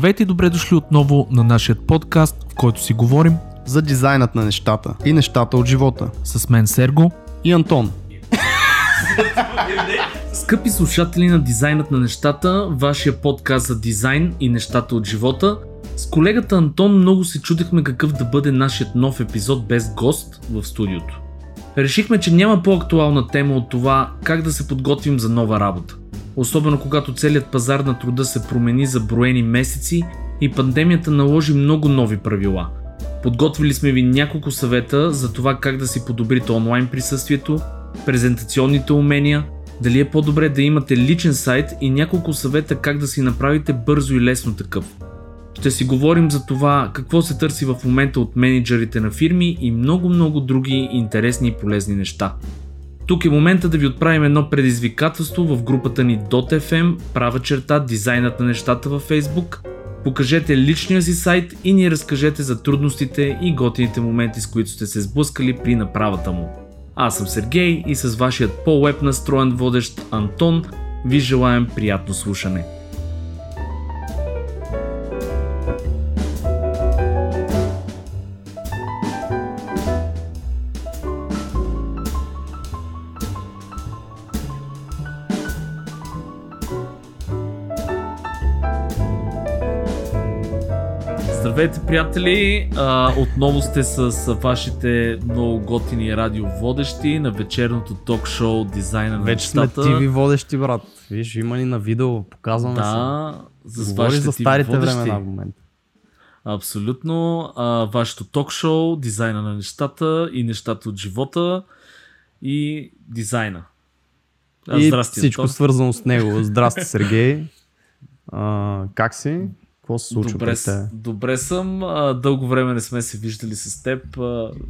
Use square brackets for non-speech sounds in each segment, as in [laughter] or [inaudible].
Здравейте и добре дошли отново на нашия подкаст, в който си говорим за дизайнът на нещата и нещата от живота. С мен Серго и Антон. Скъпи слушатели на Дизайнът на нещата, вашия подкаст за дизайн и нещата от живота. С колегата Антон много се чудихме какъв да бъде нашият нов епизод без гост в студиото. Решихме, че няма по-актуална тема от това как да се подготвим за нова работа особено когато целият пазар на труда се промени за броени месеци и пандемията наложи много нови правила. Подготвили сме ви няколко съвета за това как да си подобрите онлайн присъствието, презентационните умения, дали е по-добре да имате личен сайт и няколко съвета как да си направите бързо и лесно такъв. Ще си говорим за това какво се търси в момента от менеджерите на фирми и много-много други интересни и полезни неща. Тук е момента да ви отправим едно предизвикателство в групата ни .fm, права черта, дизайнът на нещата във Facebook. Покажете личния си сайт и ни разкажете за трудностите и готините моменти, с които сте се сблъскали при направата му. Аз съм Сергей и с вашият по-веб настроен водещ Антон ви желаем приятно слушане. Здравейте, приятели! А, отново сте с вашите много готини радиоводещи на вечерното ток-шоу Дизайна на Вече сме ви водещи, брат. Виж, има ни на видео, показваме да, се. За Говори за старите времена в момента. Абсолютно. А, вашето ток-шоу, дизайна на нещата и нещата от живота и дизайна. А, и здрасти, всичко Антон. свързано с него. Здрасти, Сергей. А, как си? Какво се случва добре, добре съм. Дълго време не сме се виждали с теб.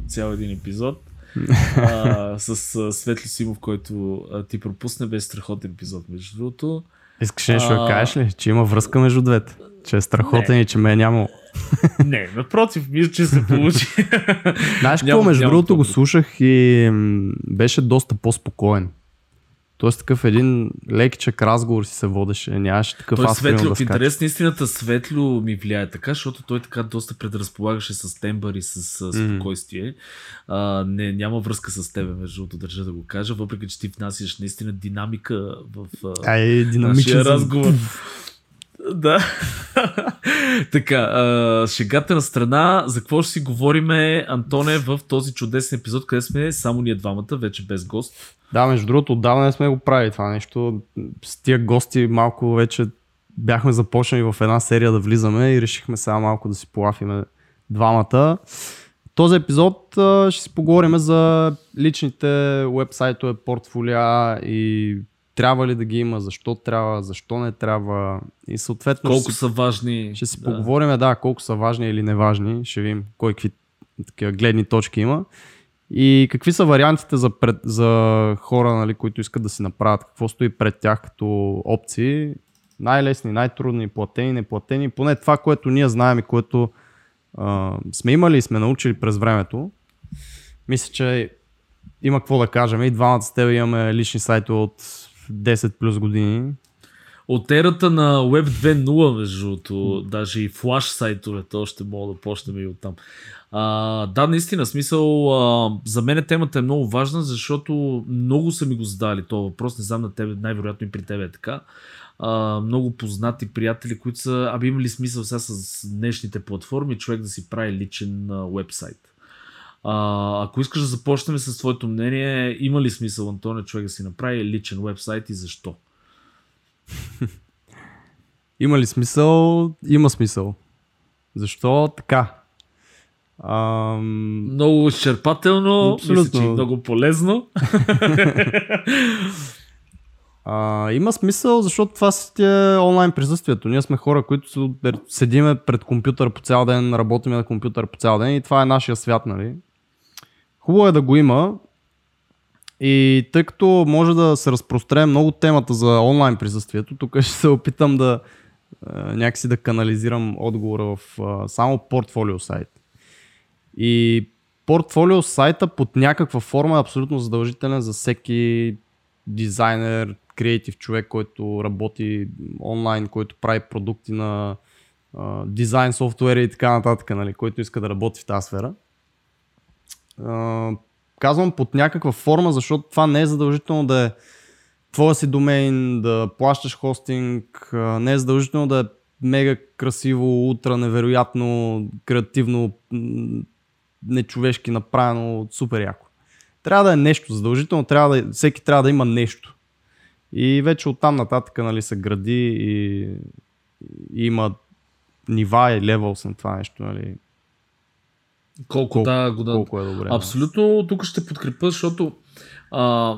Цял един епизод. [laughs] а, с Светли Симов, който а, ти пропусне. Беше страхотен епизод, между другото. Искаш нещо да кажеш ли? Че има връзка между двете? Че е страхотен не. и че ме е нямало. [laughs] не, напротив, мисля, че се получи. Знаеш какво, между другото го слушах и беше доста по-спокоен. Тоест такъв един лекичък разговор си се водеше, нямаше такъв той аз Светло, да в интерес на истината Светло ми влияе така, защото той така доста предразполагаше с тембър и с спокойствие. Mm. А, не, няма връзка с тебе, между другото, държа да го кажа, въпреки че ти внасяш наистина динамика в а, е, нашия разговор. Да. [laughs] така, а, шегата на страна, за какво ще си говориме, Антоне, в този чудесен епизод, къде сме само ние двамата, вече без гост. Да, между другото, отдавна не сме го правили това нещо. С тия гости малко вече бяхме започнали в една серия да влизаме и решихме сега малко да си полафиме двамата. Този епизод ще си поговорим за личните вебсайтове, портфолиа и трябва ли да ги има, защо трябва, защо не трябва и съответно колко си, са важни. Ще си да. поговорим, да, колко са важни или неважни, ще видим кой какви такива гледни точки има. И какви са вариантите за, пред, за хора, нали, които искат да си направят? Какво стои пред тях като опции? Най-лесни, най-трудни, платени, неплатени. Поне това, което ние знаем и което а, сме имали и сме научили през времето. Мисля, че има какво да кажем. И двамата с теб имаме лични сайтове от 10 плюс години. От ерата на Web 2.0, между другото, даже и флаш сайтовете още мога да почнем и оттам. А, да, наистина, смисъл, а, за мен темата е много важна, защото много са ми го задали този въпрос, не знам на тебе, най-вероятно и при тебе е така. А, много познати приятели, които са, аби има ли смисъл сега с днешните платформи, човек да си прави личен вебсайт. А, ако искаш да започнем с твоето мнение, има ли смисъл, Антоне, човек да си направи личен вебсайт и защо? [laughs] има ли смисъл? Има смисъл. Защо така? Ам... Много изчерпателно, Абсолютно. мисля, че е много полезно. [laughs] А, има смисъл, защото това си е онлайн присъствието. Ние сме хора, които седиме пред компютър по цял ден, работиме на компютър по цял ден и това е нашия свят, нали? Хубаво е да го има. И тъй като може да се разпростре много темата за онлайн присъствието, тук ще се опитам да някакси да канализирам отговора в само портфолио сайт. И портфолио сайта под някаква форма е абсолютно задължителен за всеки дизайнер, креатив човек, който работи онлайн, който прави продукти на а, дизайн софтуери и така нататък, нали, който иска да работи в тази сфера. А, казвам под някаква форма, защото това не е задължително да е твоя си домейн, да плащаш хостинг, не е задължително да е мега красиво, утра невероятно, креативно, нечовешки направено, супер яко. Трябва да е нещо задължително, трябва да, всеки трябва да има нещо. И вече оттам нататък нали, се гради и, и има нива и левелс на това нещо. Нали. Колко, колко, да, го да. Колко е добре. Абсолютно, тук ще подкрепя, защото а,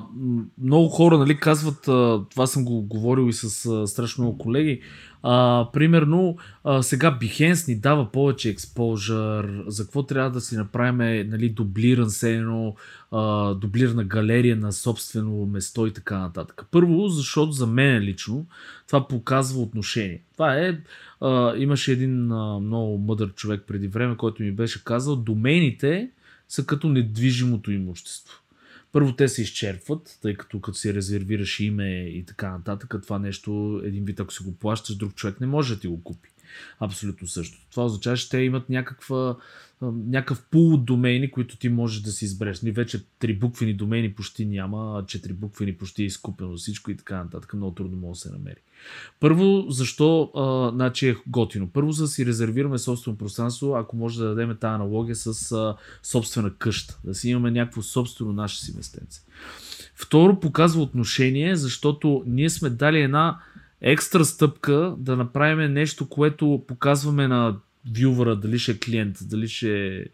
много хора нали, казват, а, това съм го говорил и с а, страшно много колеги, а, примерно, а, сега Behance ни дава повече експожър, за какво трябва да си направим нали, дублиран сено, а, дублирана галерия на собствено место и така нататък. Първо, защото за мен лично това показва отношение. Това е, а, имаше един а, много мъдър човек преди време, който ми беше казал, домените са като недвижимото имущество първо те се изчерпват, тъй като като си резервираш име и така нататък, това нещо, един вид ако си го плащаш, друг човек не може да ти го купи. Абсолютно също. Това означава, че те имат някаква, някакъв пул от домейни, които ти можеш да си избереш. Ни вече три буквени домейни почти няма, четири буквени почти е изкупено всичко и така нататък. Много трудно може да се намери. Първо, защо а, значи е готино? Първо, за да си резервираме собствено пространство, ако може да дадем тази аналогия с а, собствена къща. Да си имаме някакво собствено наше си местенце. Второ, показва отношение, защото ние сме дали една екстра стъпка да направим нещо, което показваме на вювъра, дали ще е клиент, дали ще е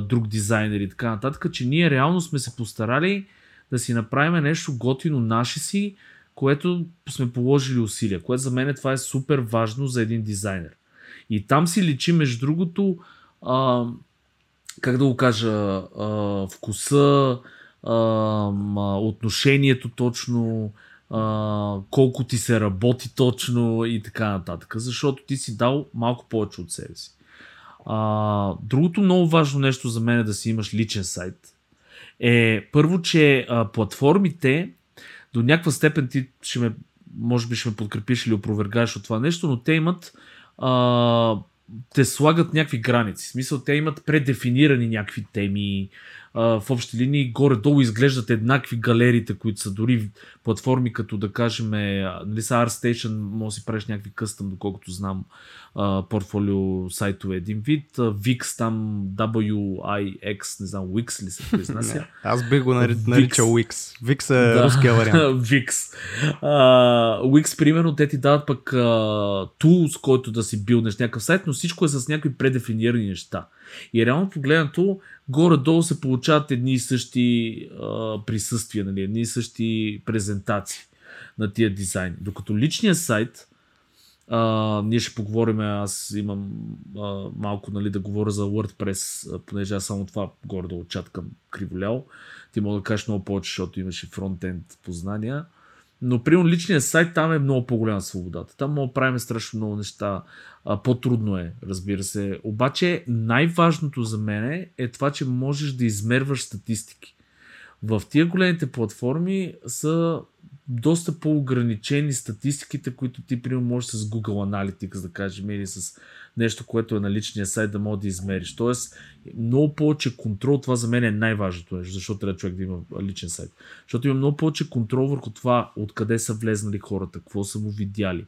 друг дизайнер и така нататък, че ние реално сме се постарали да си направим нещо готино наше си, което сме положили усилия, което за мен това е супер важно за един дизайнер. И там си личи, между другото, а, как да го кажа, а, вкуса, а, отношението точно, а, колко ти се работи точно и така нататък. Защото ти си дал малко повече от себе си. А, другото много важно нещо за мен е да си имаш личен сайт е първо, че а, платформите до някаква степен ти ще ме, може би ще ме подкрепиш или опровергаеш от това нещо, но те имат а, те слагат някакви граници. В смисъл, те имат предефинирани някакви теми, в общи линии горе-долу изглеждат еднакви галериите, които са дори платформи, като да кажем, нали са ArtStation, може да си правиш някакви къстъм, доколкото знам, портфолио сайтове един вид. VIX там, WIX, не знам, Wix ли се произнася? [laughs] Аз бих го наричал Wix. Wix е да. руския вариант. [laughs] Wix. Uh, Wix, примерно, те ти дават пък uh, tools, който да си билнеш някакъв сайт, но всичко е с някакви предефинирани неща. И реално погледнато, горе-долу се получават едни и същи а, присъствия, нали, едни и същи презентации на тия дизайни. Докато личният сайт, а, ние ще поговорим, аз имам а, малко нали, да говоря за WordPress, понеже аз само това горе-долу чаткам криволял. Ти мога да кажеш много повече, защото имаш и фронтенд познания. Но при личният сайт там е много по-голяма свободата. Там мога да правим страшно много неща. А, по-трудно е, разбира се. Обаче най-важното за мен е това, че можеш да измерваш статистики. В тия големите платформи са доста по-ограничени статистиките, които ти, примерно, можеш с Google Analytics, да кажем, или с нещо, което е на личния сайт, да можеш да измериш. Тоест, много повече контрол, това за мен е най-важното нещо, защото трябва човек да има личен сайт. Защото има много повече контрол върху това, откъде са влезнали хората, какво са му видяли,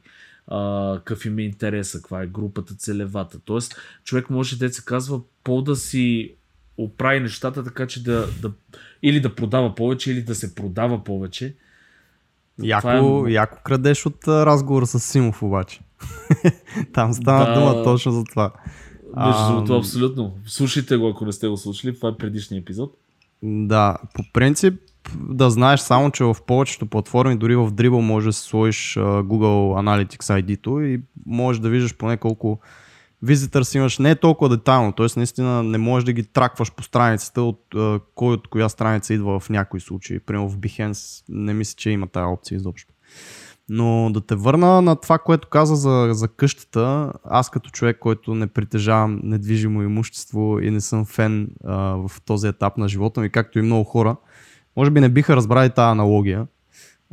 какъв им е интереса, каква е групата, целевата. Тоест, човек може да се казва по да си оправи нещата така, че да, да или да продава повече, или да се продава повече. Яко, е... яко крадеш от разговора с Симов обаче. [laughs] Там стана да... дума точно за това. Между другото, а... абсолютно. Слушайте го, ако не сте го слушали. Това е предишния епизод. Да, по принцип да знаеш само, че в повечето платформи, дори в Dribble може да сложиш Google Analytics ID-то и можеш да виждаш поне колко си имаш. Не е толкова детайлно, т.е. наистина не можеш да ги тракваш по страницата от кой от коя страница идва в някои случаи. Примерно в Behance не мисля, че има тази опция изобщо. Но да те върна на това, което каза за, за къщата, аз като човек, който не притежавам недвижимо имущество и не съм фен а, в този етап на живота ми, както и много хора, може би не биха разбрали тази аналогия.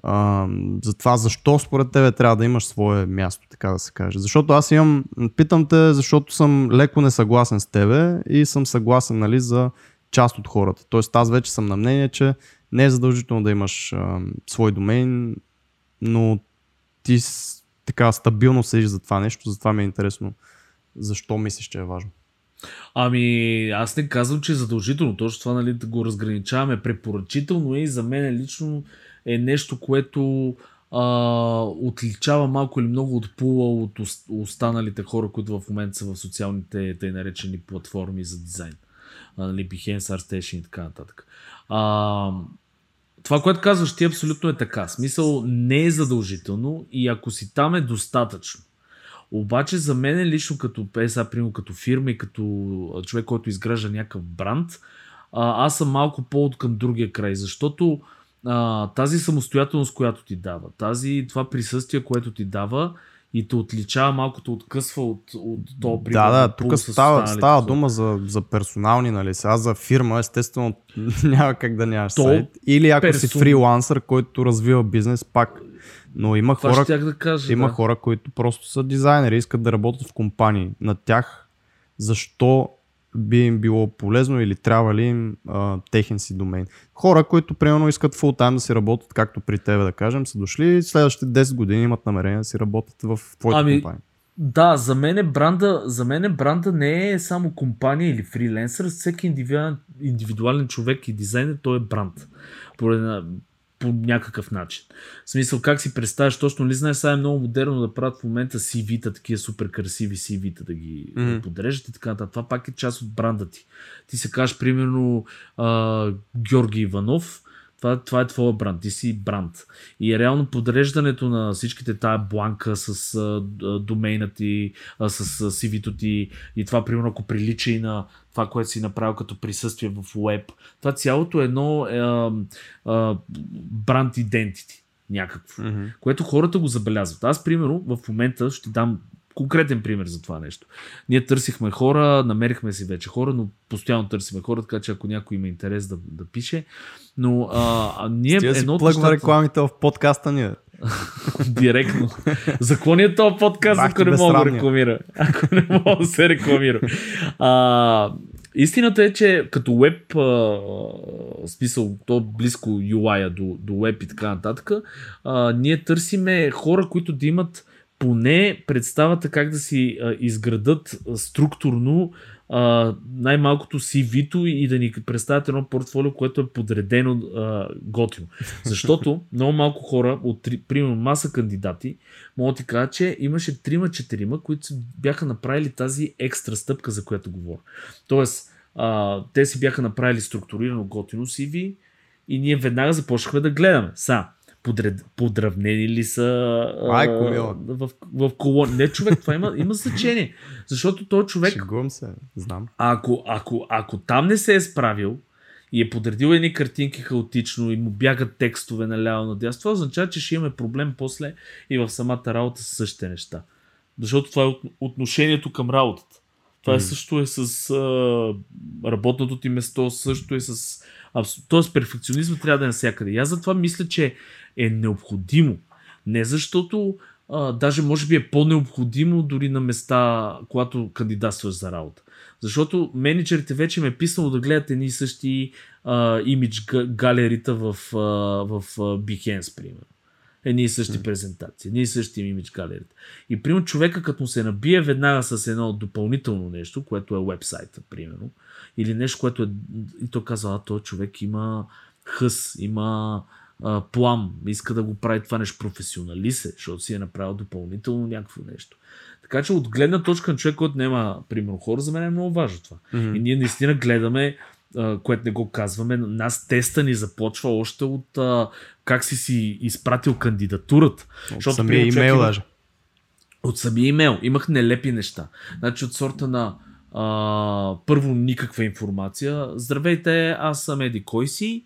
А, за това защо според тебе трябва да имаш свое място, така да се каже. Защото аз имам, питам те, защото съм леко несъгласен с тебе и съм съгласен нали, за част от хората. Тоест аз вече съм на мнение, че не е задължително да имаш а, свой домейн, но ти така стабилно седиш за това нещо, затова ми е интересно защо мислиш, че е важно. Ами, аз не казвам, че е задължително. Точно това, нали, да го разграничаваме. Препоръчително е и за мен лично е нещо, което а, отличава малко или много от пула от останалите хора, които в момента са в социалните тъй наречени платформи за дизайн. А, нали, Behance, ArtStation и така нататък. А, това, което казваш ти абсолютно е така. Смисъл не е задължително и ако си там е достатъчно. Обаче за мен лично като PSA, примерно като фирма и като човек, който изгражда някакъв бранд, аз съм малко по от към другия край, защото а, тази самостоятелност, която ти дава, тази, това присъствие, което ти дава и те отличава малко, те откъсва от, от то Да, да, тук става, става дума за, за персонални, нали? Сега за фирма, естествено, [laughs] няма как да нямаш то сайт. Или ако персон... си фрилансър, който развива бизнес, пак. Но има Това хора, да кажа, има да. хора, които просто са дизайнери, искат да работят в компании. На тях защо би им било полезно или трябва ли им а, техен си домейн. Хора, които примерно искат фул тайм да си работят, както при тебе да кажем, са дошли следващите 10 години имат намерение да си работят в твоята ами, компания. Да, за мен, бранда, за мен бранда не е само компания или фриленсър, всеки индивидуален, индивидуален човек и дизайнер, той е бранд. Поред, по някакъв начин. В смисъл, как си представяш, точно ли знаеш, сега е много модерно да правят в момента CV-та, такива супер красиви CV-та да ги mm-hmm. подрежат и така нататък. Това пак е част от бранда ти. Ти се кажеш, примерно, а, Георги Иванов, това, това е твоя бранд, ти си бранд. И реално подреждането на всичките тая бланка с а, домейна ти, а, с CV-то ти и това, примерно, ако прилича и на това, което си направил като присъствие в веб, това цялото е едно е, бранд идентити някакво, mm-hmm. което хората го забелязват. Аз, примерно, в момента ще дам конкретен пример за това нещо. Ние търсихме хора, намерихме си вече хора, но постоянно търсиме хора, така че ако някой има интерес да, да пише. Но а, а ние Стига едно си нещата... рекламите в подкаста ни. [laughs] Директно. Закони е този подкаст, ако не мога да рекламира. [laughs] Ако не мога да се рекламира. А, Истината е, че като веб, а, смисъл, то близко UI до, до веб и така нататък, а, ние търсиме хора, които да имат поне представата как да си а, изградат а, структурно а, най-малкото CV-то и да ни представят едно портфолио, което е подредено а, готино. Защото [laughs] много малко хора, от три, примерно маса кандидати, могат да ти кажа, че имаше трима-четирима, които бяха направили тази екстра стъпка, за която говоря. Тоест, а, те си бяха направили структурирано готино CV и ние веднага започнахме да гледаме. Са, подред, подравнени ли са Майко, а, в, в колон. Не, човек, това има, има значение. Защото той човек. Шегувам се, знам. Ако, ако, ако там не се е справил и е подредил едни картинки хаотично и му бягат текстове наляво надясно, това означава, че ще имаме проблем после и в самата работа с същите неща. Защото това е отношението към работата. Това mm. също е с а, работното ти место, също е с... Тоест перфекционизма трябва да е навсякъде. И аз затова мисля, че е необходимо. Не защото а, даже може би е по-необходимо дори на места, когато кандидатстваш за работа. Защото менеджерите вече ме е писало да гледат едни и същи а, имидж галерита в, а, в а, Behance, примерно. Едни и същи презентации, едни и същи имидж галерите. И примерно човека като му се набие веднага с едно допълнително нещо, което е вебсайта, примерно, или нещо, което е... И то казва, а, този човек има хъс, има а, плам, иска да го прави това нещо професионалист, защото си е направил допълнително някакво нещо. Така че от гледна точка на човек, който няма, примерно, хора, за мен е много важно това. Mm-hmm. И ние наистина гледаме, което не го казваме, нас теста ни започва още от а, как си си изпратил кандидатурата. От защото, самия примерно, имейл даже. От самия имейл. Имах нелепи неща. Значи от сорта на а, първо никаква информация. Здравейте, аз съм Еди кой си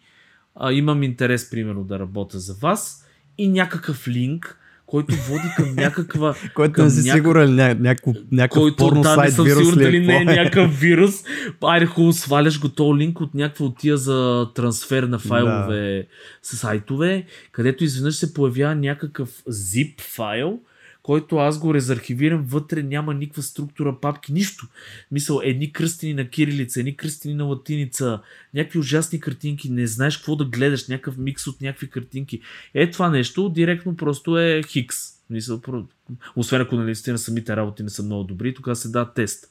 а, имам интерес, примерно, да работя за вас и някакъв линк, който води към някаква... [laughs] който не си сигурен, ня, някакво, някакъв който, порно да, сайт, не съм вирус сигурен дали не е някакъв [laughs] вирус. Айде хубаво, сваляш го този линк от някаква от тия за трансфер на файлове да. с сайтове, където изведнъж се появява някакъв zip файл, който аз го резархивирам, вътре няма никаква структура, папки, нищо. Мисъл, едни кръстени на кирилица, едни кръстени на латиница, някакви ужасни картинки, не знаеш какво да гледаш, някакъв микс от някакви картинки. Е, това нещо директно просто е хикс. Мисъл, освен ако нали, на самите работи не са много добри, тогава се да тест.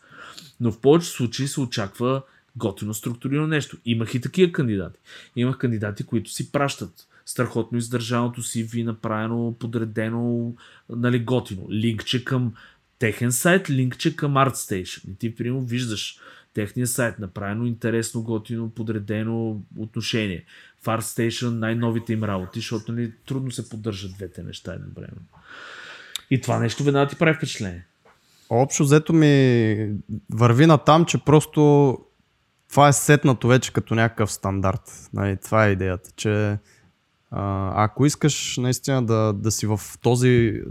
Но в повечето случаи се очаква готино структурирано нещо. Имах и такива кандидати. Имах кандидати, които си пращат страхотно издържаното CV, направено, подредено, нали, готино. Линкче към техен сайт, линкче към ArtStation. И ти, примерно, виждаш техния сайт, направено интересно, готино, подредено отношение. В ArtStation най-новите им работи, защото нали, трудно се поддържат двете неща едновременно. И това нещо веднага ти прави впечатление. Общо взето ми върви на там, че просто това е сетнато вече като някакъв стандарт. Нали, това е идеята, че ако искаш наистина да, да си в този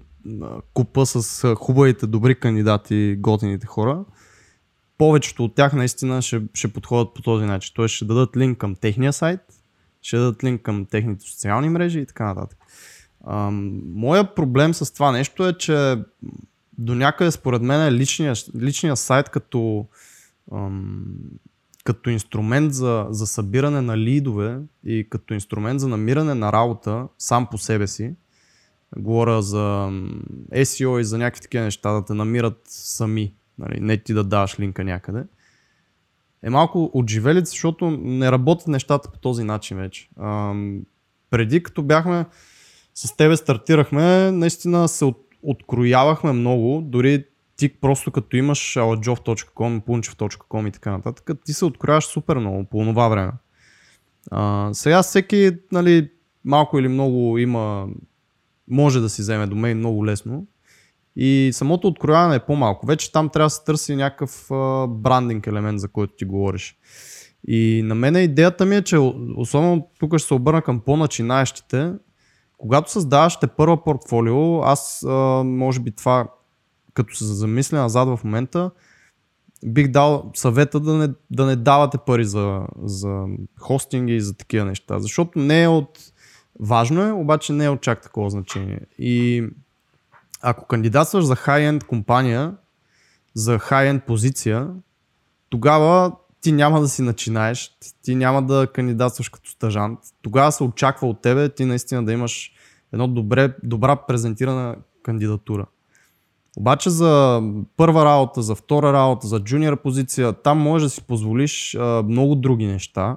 купа с хубавите, добри кандидати, готините хора, повечето от тях наистина ще, ще подходят по този начин. Тоест ще дадат линк към техния сайт, ще дадат линк към техните социални мрежи и така нататък. А, моя проблем с това нещо е, че до някъде според мен личния, личния сайт като ам, като инструмент за, за събиране на лидове и като инструмент за намиране на работа сам по себе си, говоря за SEO и за някакви такива неща, да те намират сами, нали, не ти да даваш линка някъде, е малко отживелица, защото не работят нещата по този начин вече. Ам, преди като бяхме с тебе стартирахме, наистина се от, откроявахме много, дори ти просто като имаш aladjov.com, punchev.com и така нататък, ти се открояваш супер много по това време. А, сега всеки, нали, малко или много има, може да си вземе домейн много лесно. И самото открояване е по-малко. Вече там трябва да се търси някакъв а, брандинг елемент, за който ти говориш. И на мен идеята ми е, че особено тук ще се обърна към по-начинаещите, когато създаваш те първа портфолио, аз а, може би това като се замисля назад в момента, бих дал съвета да не, да не давате пари за, за хостинги и за такива неща. Защото не е от... Важно е, обаче не е от чак такова значение. И ако кандидатстваш за хай-енд компания, за хай-енд позиция, тогава ти няма да си начинаеш, ти няма да кандидатстваш като стажант. Тогава се очаква от тебе ти наистина да имаш едно добре, добра презентирана кандидатура. Обаче за първа работа, за втора работа, за джуниор позиция, там може да си позволиш много други неща.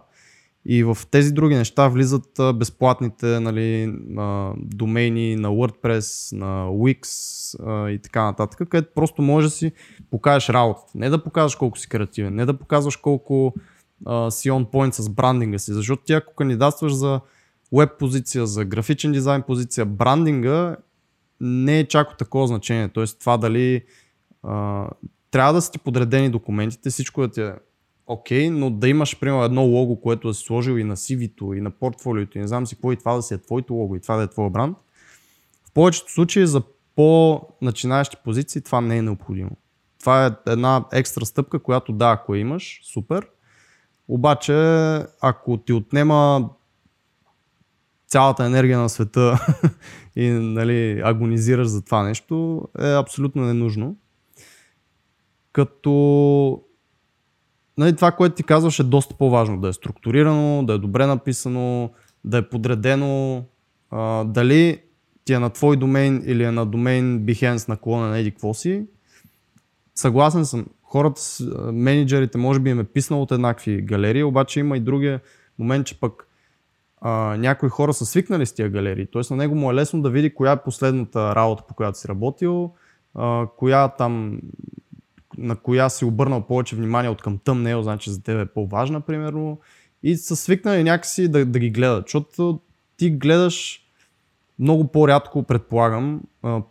И в тези други неща влизат безплатните нали, домейни на WordPress, на Wix и така нататък, където просто може да си покажеш работата. Не да показваш колко си креативен, не да показваш колко си on point с брандинга си, защото ти ако кандидатстваш за веб позиция, за графичен дизайн позиция, брандинга не е чак от такова значение. Тоест това дали а, трябва да са ти подредени документите, всичко да ти е окей, okay, но да имаш, примерно, едно лого, което да си сложил и на CV-то, и на портфолиото, и не знам си какво, и това да си е твоето лого, и това да е твой бранд. В повечето случаи за по-начинаещи позиции това не е необходимо. Това е една екстра стъпка, която да, ако имаш, супер. Обаче, ако ти отнема цялата енергия на света [laughs] и нали, агонизираш за това нещо, е абсолютно ненужно. Като нали, това, което ти казваш е доста по-важно. Да е структурирано, да е добре написано, да е подредено. А, дали ти е на твой домейн или е на домейн Behance наклона на еди какво си. Съгласен съм. Хората, менеджерите, може би им е писнал от еднакви галерии, обаче има и другия момент, че пък а, някои хора са свикнали с тия галерии. Тоест на него му е лесно да види коя е последната работа, по която си работил, а, коя там, на коя си обърнал повече внимание от към тъмнел, значи за теб е по-важна, примерно. И са свикнали някакси да, да ги гледат, защото ти гледаш много по-рядко, предполагам,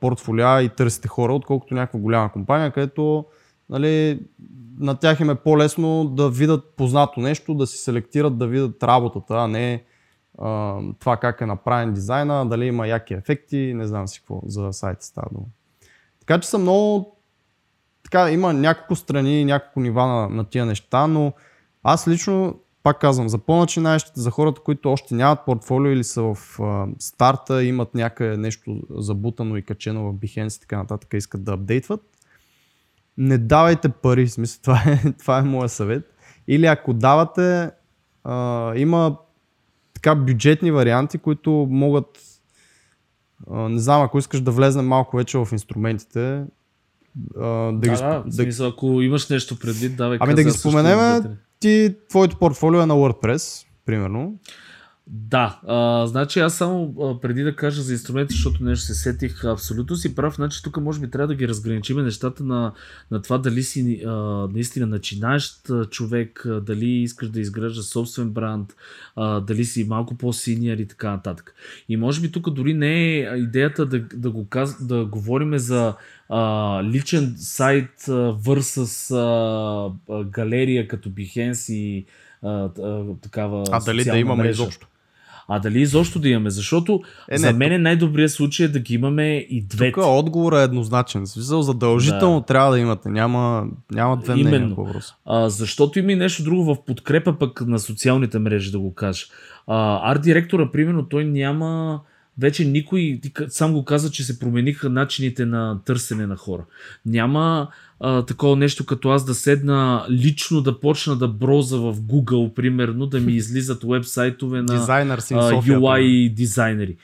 портфолиа и търсите хора, отколкото някаква голяма компания, където нали, на тях им е по-лесно да видят познато нещо, да си селектират, да видят работата, а не това как е направен дизайна, дали има яки ефекти, не знам си какво за сайта става дума. Така че са много така, има няколко страни, няколко нива на, на тия неща, но аз лично, пак казвам, за по-начинаещите, за хората, които още нямат портфолио или са в а, старта, имат някъде нещо забутано и качено в Behance и така нататък, искат да апдейтват, не давайте пари, в смисъл, [laughs] това е, това е моят съвет. Или ако давате, а, има така бюджетни варианти, които могат, не знам, ако искаш да влезнем малко вече в инструментите, да, да, ги, да, да, смисъл, ако имаш нещо предвид, давай Ами да ги споменеме, ти, твоето портфолио е на WordPress, примерно. Да, а, значи аз само а, преди да кажа за инструменти, защото нещо се сетих, абсолютно си прав, значи тук може би трябва да ги разграничиме нещата на, на това дали си а, наистина начинаещ човек, а, дали искаш да изграждаш собствен бранд, а, дали си малко по-синьор и така нататък. И може би тук дори не е идеята да, да, го каз, да говорим за а, личен сайт а, галерия като Behance и а, а, такава А дали да имаме мрежа. изобщо? А дали изобщо да имаме? Защото е, за мен тук... най-добрият случай е да ги имаме и двете. Тук отговорът е еднозначен. Смисъл, задължително да. трябва да имате. Няма, няма две мнения по А, защото има и нещо друго в подкрепа пък на социалните мрежи, да го кажа. арт директора, примерно, той няма вече никой, сам го каза, че се промениха начините на търсене на хора. Няма а, такова нещо като аз да седна лично да почна да броза в Google, примерно, да ми [laughs] излизат вебсайтове на а, UI дизайнери.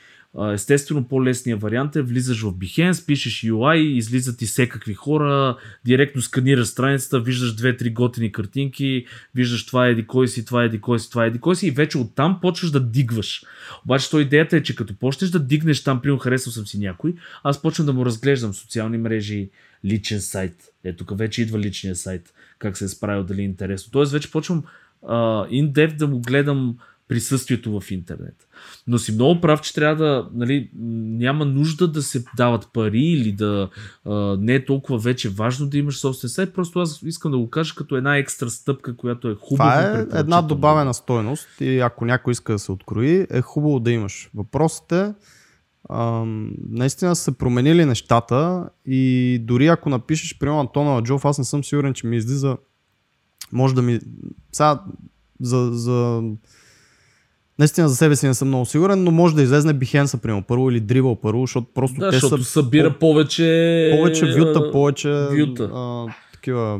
Естествено, по-лесният вариант е влизаш в Behance, пишеш UI, излизат и всекакви хора, директно сканираш страницата, виждаш две-три готини картинки, виждаш това е кой си, това е кой си, това е кой си и вече оттам почваш да дигваш. Обаче то идеята е, че като почнеш да дигнеш там, примерно харесал съм си някой, аз почвам да му разглеждам социални мрежи, личен сайт. Ето тук вече идва личния сайт, как се е справил, дали е интересно. Тоест вече почвам in-depth да му гледам присъствието в интернет. Но си много прав, че трябва да, нали, няма нужда да се дават пари или да а, не е толкова вече важно да имаш собствен сайт, просто аз искам да го кажа като една екстра стъпка, която е хубава. Това е една добавена стойност и ако някой иска да се открои, е хубаво да имаш. Въпросът е, а, наистина са се променили нещата и дори ако напишеш, примерно Антона Джов, аз не съм сигурен, че ми излиза, може да ми, сега за, за Наистина за себе си не съм много сигурен, но може да излезне Бихенса, примерно, първо или Dribble първо, защото просто да, те защото са събира по- повече... Повече вюта, повече вюта. А, такива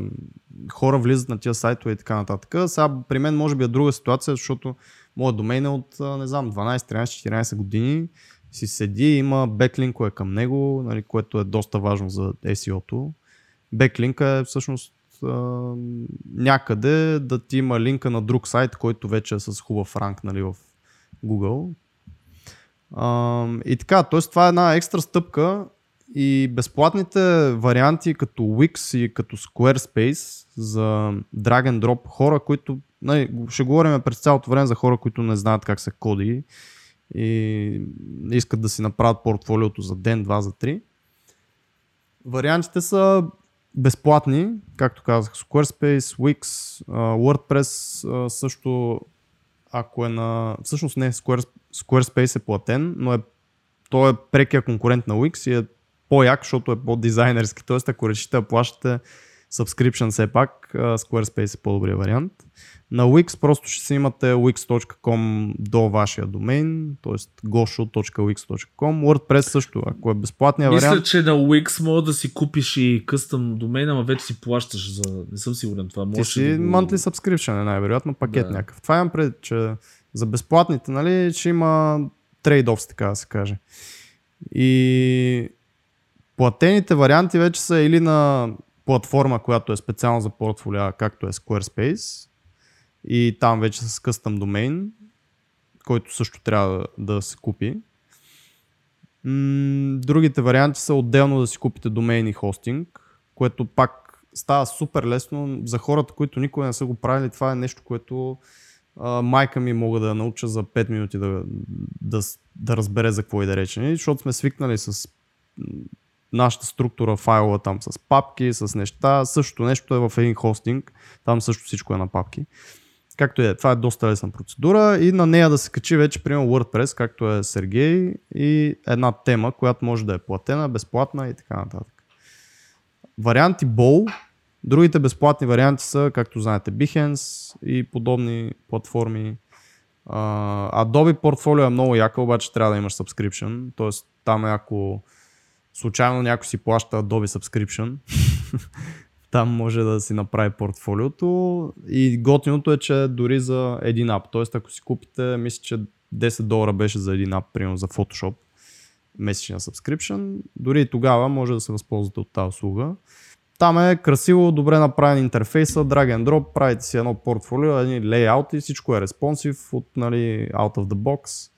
хора влизат на тия сайтове и така нататък. Сега при мен може би е друга ситуация, защото моят домейн е от, не знам, 12, 13, 14 години. Си седи, има беклинкове към него, нали, което е доста важно за SEO-то. Беклинка е всъщност някъде да ти има линка на друг сайт, който вече е с хубав ранг нали, в Google. А, и така, т.е. това е една екстра стъпка и безплатните варианти като Wix и като Squarespace за drag and drop хора, които нали, ще говорим през цялото време за хора, които не знаят как се коди и искат да си направят портфолиото за ден, два, за три. Вариантите са безплатни, както казах, Squarespace, Wix, WordPress също ако е на... Всъщност не, Squarespace е платен, но е, той е прекия конкурент на Wix и е по-як, защото е по-дизайнерски. Тоест, ако решите да плащате subscription все пак, Squarespace е по-добрия вариант. На Wix просто ще си имате wix.com до вашия домейн, т.е. gosho.wix.com. WordPress също, ако е безплатния Мисля, вариант. че на Wix мога да си купиш и къстъм домейн, ама вече си плащаш за... Не съм сигурен това. Ти си да го... monthly subscription е най-вероятно, пакет да. някакъв. Това имам пред, че за безплатните, нали, ще има трейд-офс, така да се каже. И платените варианти вече са или на платформа, която е специално за портфолио, както е Squarespace, и там вече с къстъм домейн, който също трябва да се купи. Другите варианти са отделно да си купите домейн и хостинг, което пак става супер лесно за хората, които никога не са го правили. Това е нещо, което майка ми мога да науча за 5 минути да, да, да разбере за какво и да рече. Защото сме свикнали с нашата структура файла там с папки, с неща. Същото нещо е в един хостинг. Там също всичко е на папки. Както е, това е доста лесна процедура и на нея да се качи вече, примерно WordPress, както е Сергей и една тема, която може да е платена, безплатна и така нататък. Варианти Bow, другите безплатни варианти са, както знаете, Behance и подобни платформи. Uh, Adobe Portfolio е много яка, обаче трябва да имаш subscription, т.е. там е ако случайно някой си плаща Adobe Subscription, [laughs] там може да си направи портфолиото и готиното е, че дори за един ап, т.е. ако си купите, мисля, че 10 долара беше за един ап, примерно за Photoshop, месечния subscription, дори и тогава може да се възползвате от тази услуга. Там е красиво, добре направен интерфейса, drag and drop, правите си едно портфолио, едни лейаути, всичко е респонсив от нали, out of the box.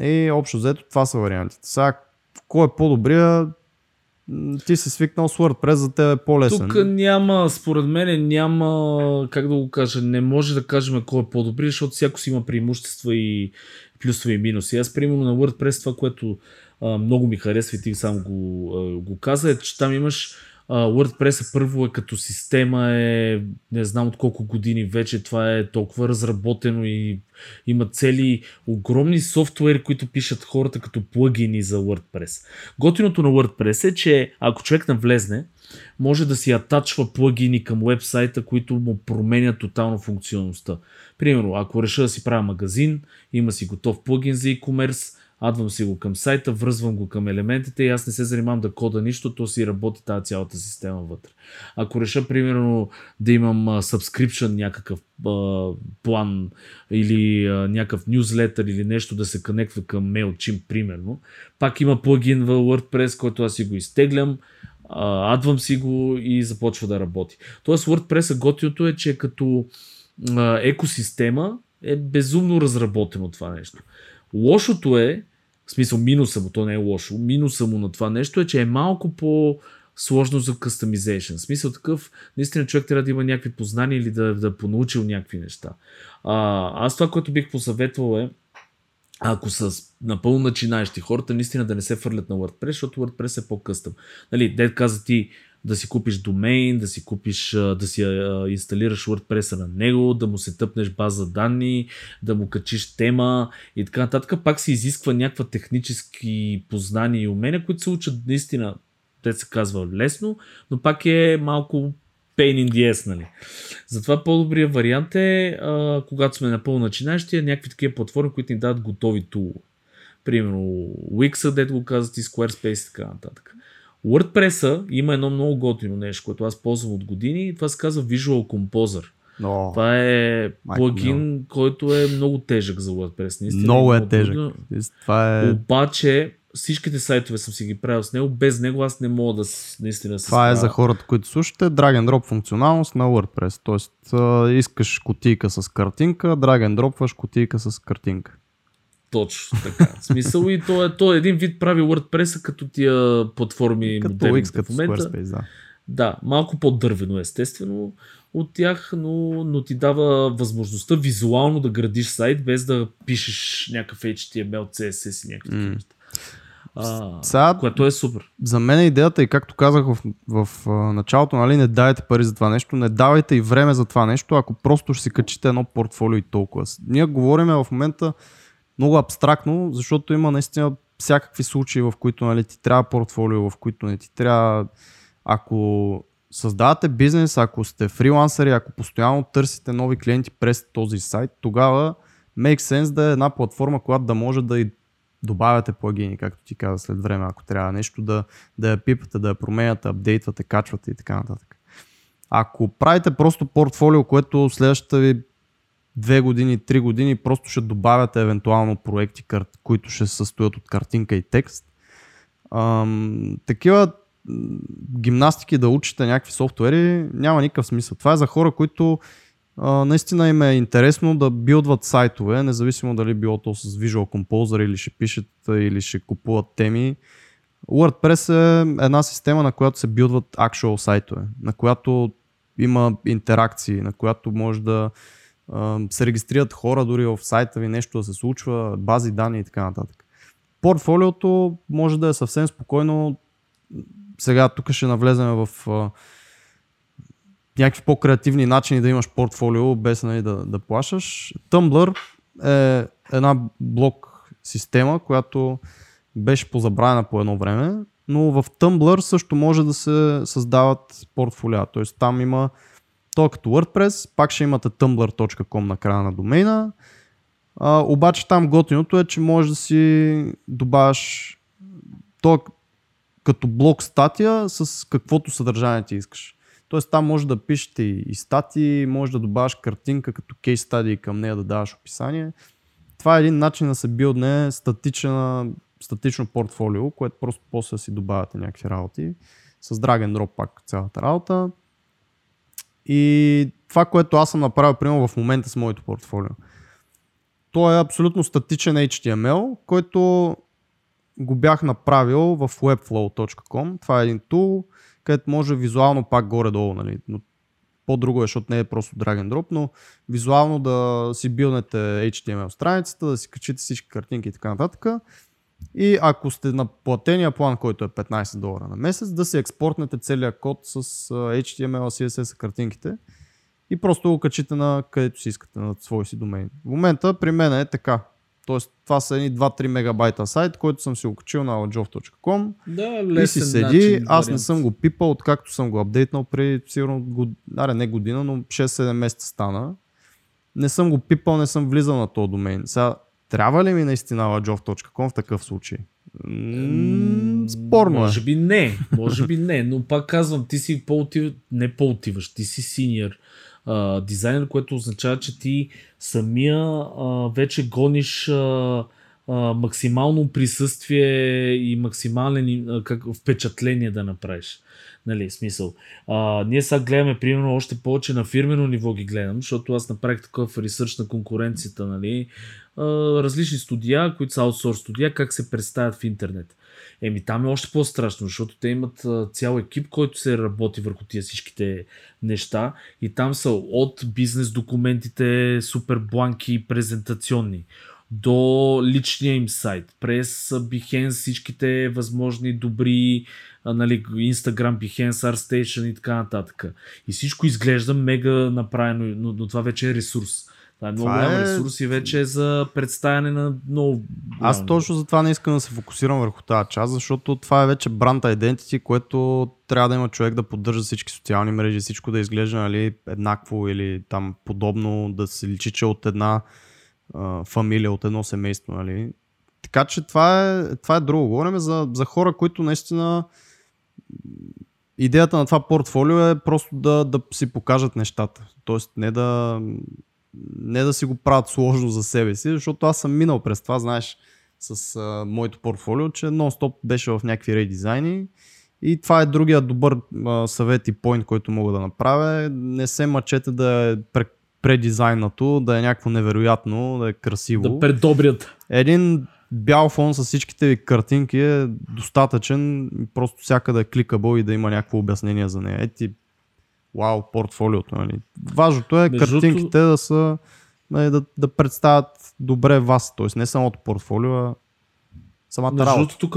И общо взето това са вариантите. Сега, кой е по-добрия, ти си свикнал с WordPress, за теб е по-лесен. Тук няма, според мен няма, как да го кажа, не може да кажем кой е по-добри, защото всяко си има преимущества и плюсове и минуси. Аз, примерно, на WordPress това, което а, много ми харесва и ти сам го, а, го каза, е, че там имаш WordPress първо е като система е, не знам от колко години вече, това е толкова разработено и има цели огромни софтуери, които пишат хората като плагини за WordPress. Готиното на WordPress е, че ако човек навлезне, може да си атачва плагини към вебсайта, които му променят тотално функционалността. Примерно, ако реша да си правя магазин, има си готов плагин за e-commerce, адвам си го към сайта, връзвам го към елементите и аз не се занимавам да кода нищо, то си работи тази цялата система вътре. Ако реша, примерно, да имам subscription някакъв план или някакъв нюзлетър или нещо да се конектва към MailChimp, примерно, пак има плагин в WordPress, който аз си го изтеглям, адвам си го и започва да работи. Тоест WordPress готиното е, че като а, екосистема е безумно разработено това нещо. Лошото е, в смисъл минуса му, то не е лошо, минуса му на това нещо е, че е малко по сложно за customization. В смисъл такъв, наистина човек трябва да има някакви познания или да, да понаучил някакви неща. А, аз това, което бих посъветвал е, ако са напълно начинаещи хората, наистина да не се фърлят на WordPress, защото WordPress е по-къстъм. Нали, дед каза ти, да си купиш домейн, да си купиш, да си инсталираш WordPress на него, да му се тъпнеш база данни, да му качиш тема и така нататък. Пак се изисква някаква технически познания и умения, които се учат наистина, те се казва лесно, но пак е малко pain in the ass, нали. Затова по-добрият вариант е, а, когато сме напълно начинаещи, е някакви такива платформи, които ни дадат готови тулове. Примерно Wix, дето го казват и Squarespace и така нататък. WordPress има едно много готино нещо, което аз ползвам от години и това се казва Visual Composer. Но, това е плагин, no. който е много тежък за WordPress. Наистина, много е тежък. Това е... Обаче всичките сайтове съм си ги правил с него. Без него аз не мога да наистина се Това е за хората, които слушате. Drag and drop функционалност на WordPress. Тоест искаш кутийка с картинка, drag and dropваш кутийка с картинка. Точно така. Смисъл и то е, то е един вид прави WordPress като тия платформи като X, като в момента. Squarespace, да. Да, малко по-дървено естествено от тях, но, но ти дава възможността визуално да градиш сайт без да пишеш някакъв HTML, CSS и някакви mm. А, Сега, което е супер. За мен идеята и както казах в, в, в началото, нали, не давайте пари за това нещо, не давайте и време за това нещо, ако просто ще си качите едно портфолио и толкова. Ние говорим в момента много абстрактно, защото има наистина всякакви случаи, в които нали, ти трябва портфолио, в които не ти трябва. Ако създавате бизнес, ако сте фрилансъри, ако постоянно търсите нови клиенти през този сайт, тогава make sense да е една платформа, която да може да и добавяте плагини, както ти каза след време, ако трябва нещо да, да я пипате, да я променяте, апдейтвате, качвате и така нататък. Ако правите просто портфолио, което следващата ви две години, три години просто ще добавяте евентуално проекти, които ще се състоят от картинка и текст. Ам, такива гимнастики да учите някакви софтуери няма никакъв смисъл. Това е за хора, които а, наистина им е интересно да билдват сайтове, независимо дали било то с Visual Composer или ще пишат или ще купуват теми. WordPress е една система, на която се билдват actual сайтове, на която има интеракции, на която може да се регистрират хора дори в сайта ви, нещо да се случва, бази данни и така нататък. Портфолиото може да е съвсем спокойно. Сега тук ще навлезем в някакви по-креативни начини да имаш портфолио без нали, да, да плащаш. Tumblr е една блок система, която беше позабравена по едно време, но в Tumblr също може да се създават портфолиа. Т.е. там има то като WordPress, пак ще имате tumblr.com на края на домейна. А, обаче там готиното е, че може да си добавяш то като блок статия с каквото съдържание ти искаш. Тоест там може да пишете и статии, може да добавяш картинка като кейс стадии към нея да даваш описание. Това е един начин да се билдне статична, статично портфолио, което просто после си добавяте някакви работи. С drag and drop пак цялата работа. И това, което аз съм направил, примерно в момента с моето портфолио. То е абсолютно статичен HTML, който го бях направил в webflow.com. Това е един тул, където може визуално пак горе-долу, нали, но по-друго е, защото не е просто drag and drop, но визуално да си билнете HTML страницата, да си качите всички картинки и така нататък. И ако сте на платения план, който е 15 долара на месец, да си експортнете целият код с HTML, CSS, картинките и просто го качите на където си искате, на свой си домейн. В момента при мен е така. Тоест, това са едни 2-3 мегабайта сайт, който съм си го качил на aljof.com да, и си седи. Начин, Аз не съм го пипал, откакто съм го апдейтнал при сигурно, год... аре, не година, но 6-7 месеца стана. Не съм го пипал, не съм влизал на този домейн. Сега, трябва ли ми наистина aljof.com в такъв случай? М- спорно Може би не, може би не, но пак казвам, ти си по-отив... не по-отиваш, ти си синьор а, дизайнер, което означава, че ти самия а, вече гониш а, а, максимално присъствие и максимален а, как, впечатление да направиш. Нали, смисъл. А, ние сега гледаме, примерно, още повече на фирмено ниво ги гледам, защото аз направих такъв ресърч на конкуренцията, нали, а, различни студия, които са аутсорс студия, как се представят в интернет. Еми там е още по-страшно, защото те имат цял екип, който се работи върху тия всичките неща и там са от бизнес документите, супер бланки, презентационни, до личния им сайт, през Behance всичките възможни добри, нали, Instagram, Behance, ArtStation и така нататък. И всичко изглежда мега направено, но, но това вече е ресурс. Това е много голям е... ресурс и вече е за представяне на много. Аз точно за това не искам да се фокусирам върху тази част, защото това е вече бранд identity, което трябва да има човек да поддържа всички социални мрежи, всичко да изглежда нали, еднакво или там подобно, да се личи, че от една а, фамилия, от едно семейство. Нали. Така че това е, това е друго. Говорим за, за хора, които наистина идеята на това портфолио е просто да, да си покажат нещата. Тоест не да, не да си го правят сложно за себе си, защото аз съм минал през това, знаеш, с а, моето портфолио, че нон-стоп беше в някакви редизайни и това е другия добър а, съвет и поинт, който мога да направя. Не се мъчете да е предизайнато, да е някакво невероятно, да е красиво. Да предобрят. Един бял фон с всичките ви картинки е достатъчен, просто всяка да е кликабъл и да има някакво обяснение за нея. Ети вау, портфолиото. Нали. Важното е Между картинките да са нали, да, да представят добре вас, т.е. не самото портфолио, а самата Между работа. тук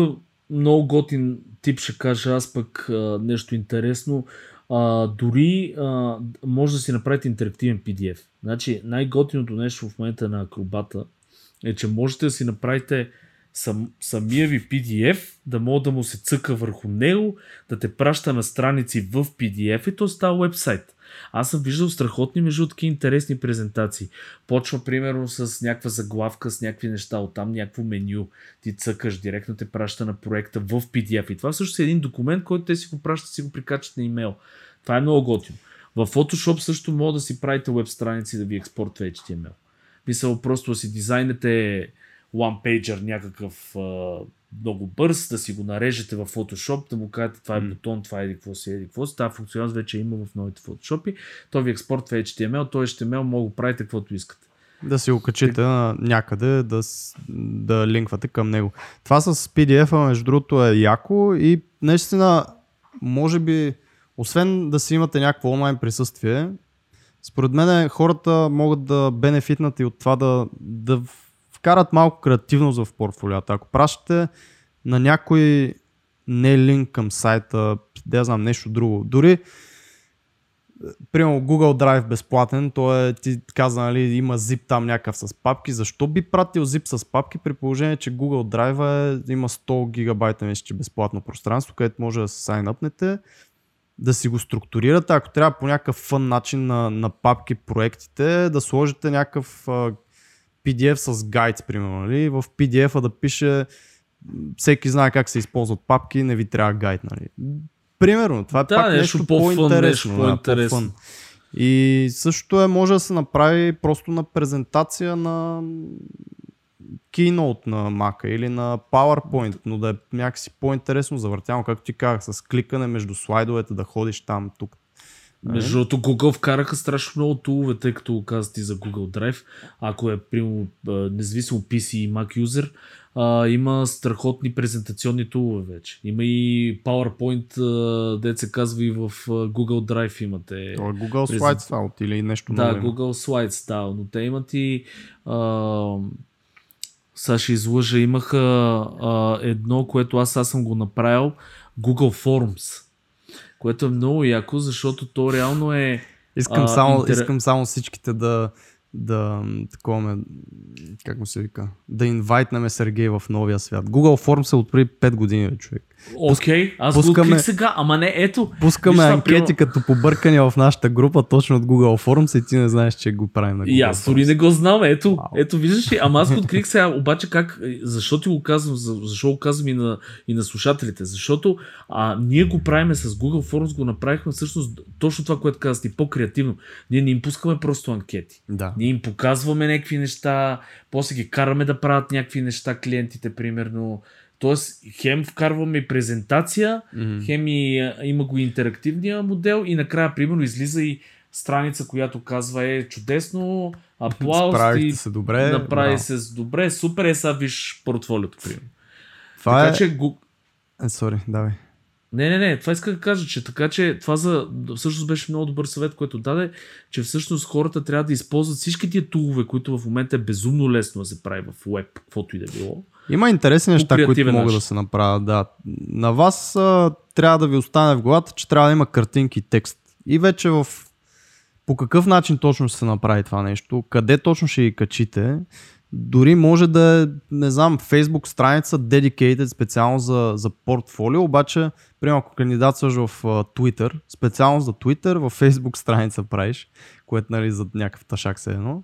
много готин тип ще кажа аз пък а, нещо интересно. А, дори а, може да си направите интерактивен PDF. Значи най-готиното нещо в момента на Акробата е, че можете да си направите сам, самия ви PDF, да мога да му се цъка върху него, да те праща на страници в PDF и то става вебсайт. Аз съм виждал страхотни, между такива интересни презентации. Почва примерно с някаква заглавка, с някакви неща, оттам някакво меню, ти цъкаш, директно те праща на проекта в PDF. И това също е един документ, който те си го пращат, си го прикачат на имейл. Това е много готино. В Photoshop също мога да си правите веб страници да ви експортва HTML. Мисля, просто си дизайнете one pager някакъв а, много бърз, да си го нарежете в Photoshop, да му кажете това е бутон, това е какво си, еди какво си. Тази функционалност вече има в новите Photoshop. Той ви експортва HTML, той HTML мога да правите каквото искате. Да си го качите на някъде, да, да линквате към него. Това с PDF-а, между другото, е яко и наистина, може би, освен да си имате някакво онлайн присъствие, според мен хората могат да бенефитнат и от това да, да вкарат малко креативност в портфолиата. Ако пращате на някой не линк към сайта, да знам нещо друго. Дори примерно Google Drive безплатен, то е, ти каза, нали, има zip там някакъв с папки. Защо би пратил zip с папки при положение, че Google Drive е, има 100 гигабайта мисля, че безплатно пространство, където може да се сайнъпнете, да си го структурирате, ако трябва по някакъв фън начин на, на папки проектите, да сложите някакъв а, PDF с гайд, примерно, нали? в PDF-а да пише всеки знае как се използват папки, не ви трябва гайд, нали? Примерно, това е Да, пак нещо нещо, по-интересно. по-интересно. по-фън. И също е, може да се направи просто на презентация на Keynote на Mac или на PowerPoint, но да е някакси по-интересно завъртяно, както ти казах, с кликане между слайдовете, да ходиш там, тук. Между другото, Google вкараха страшно много тулове, тъй като каза ти за Google Drive. Ако е, примерно, независимо PC и Mac юзер, а, има страхотни презентационни тулове вече. Има и PowerPoint, а, се казва и в Google Drive имате. Това е Google презент- Slides от или нещо Да, ново. има. Google Slides, да, но те имат и а, сега ще излъжа, имаха а, едно, което аз, аз съм го направил, Google Forms, което е много яко, защото то реално е Искам, А, само, интер- искам само всичките да, да такова ме, как му се вика, да инвайтнеме Сергей в новия свят. Google Forms е от преди 5 години, човек. Окей, аз го пускаме- открих сега, ама не, ето. Пускаме виж анкети примерно- като побъркания в нашата група точно от Google Forms и ти не знаеш, че го правим на Google И аз дори не го знам, ето, Вау. ето виждаш ли, ама аз го открих сега, обаче как, защо ти го казвам, за- защо го казвам и на, и на слушателите, защото а, ние го правиме с Google Forms, го направихме всъщност точно това, което казах ти, по-креативно. Ние не им пускаме просто анкети. Да. Ние им показваме някакви неща, после ги караме да правят някакви неща клиентите, примерно. Тоест, хем вкарваме и презентация, Мгм. хем и, има го интерактивния модел и накрая, примерно, излиза и страница, която казва е чудесно, аплауз Справихте и се добре. направи браво. се добре, супер, е сега виж портфолиото, примерно. Това така е... че, го... Е, Сори, давай. не, не, не, това иска да кажа, че така, че това за, всъщност беше много добър съвет, който даде, че всъщност хората трябва да използват всички тия тулове, които в момента е безумно лесно да се прави в веб, каквото и да било. Има интересни неща, които могат начин. да се направят. Да. На вас а, трябва да ви остане в главата, че трябва да има картинки и текст. И вече в по какъв начин точно ще се направи това нещо, къде точно ще ги качите, дори може да е, не знам, Facebook страница dedicated специално за, за портфолио, обаче, примерно ако кандидатстваш в а, Twitter, специално за Twitter, в Facebook страница правиш, което нали за някакъв ташак се едно,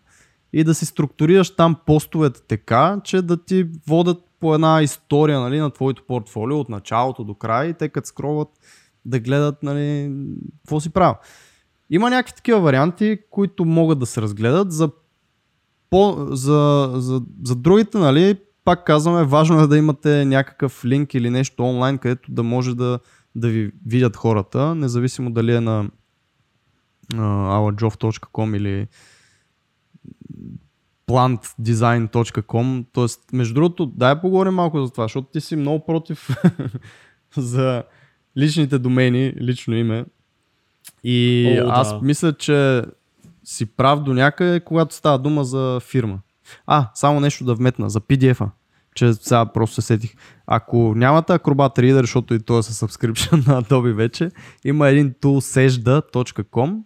и да си структурираш там постовете така, че да ти водят по една история нали, на твоето портфолио от началото до края и те като скроват да гледат нали, какво си правил. Има някакви такива варианти, които могат да се разгледат. За, по, за, за, за другите, нали, пак казваме, важно е да имате някакъв линк или нещо онлайн, където да може да, да ви видят хората, независимо дали е на uh, ourjob.com или plantdesign.com. Тоест, между другото, дай поговорим малко за това, защото ти си много против [laughs] за личните домени, лично име. И О, да. аз мисля, че си прав до някъде, когато става дума за фирма. А, само нещо да вметна, за PDF-а. Че сега просто се сетих. Ако нямате Acrobat Reader, защото и той е със subscription [laughs] на Adobe вече, има един tool sejda.com,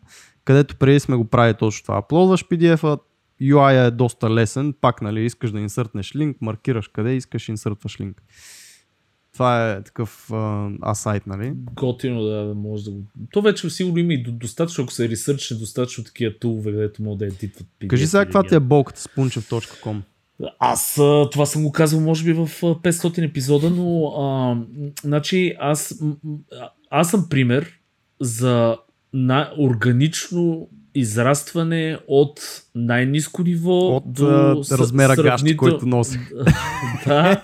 където преди сме го правили точно това. Аплодваш PDF-а, UI е доста лесен, пак нали, искаш да инсъртнеш линк, маркираш къде искаш, инсъртваш линк. Това е такъв а, асайт, нали? Готино да, може да го... То вече сигурно има и до- достатъчно, ако се ресърчне достатъчно такива тулове, където могат да едитват PDF. Кажи сега каква ти е болката с punchev.com. Аз това съм го казал може би в а, 500 епизода, но а, значи аз, аз съм пример за на органично израстване от най-низко ниво От до размера гащи, сравнител- който носи. [laughs] да,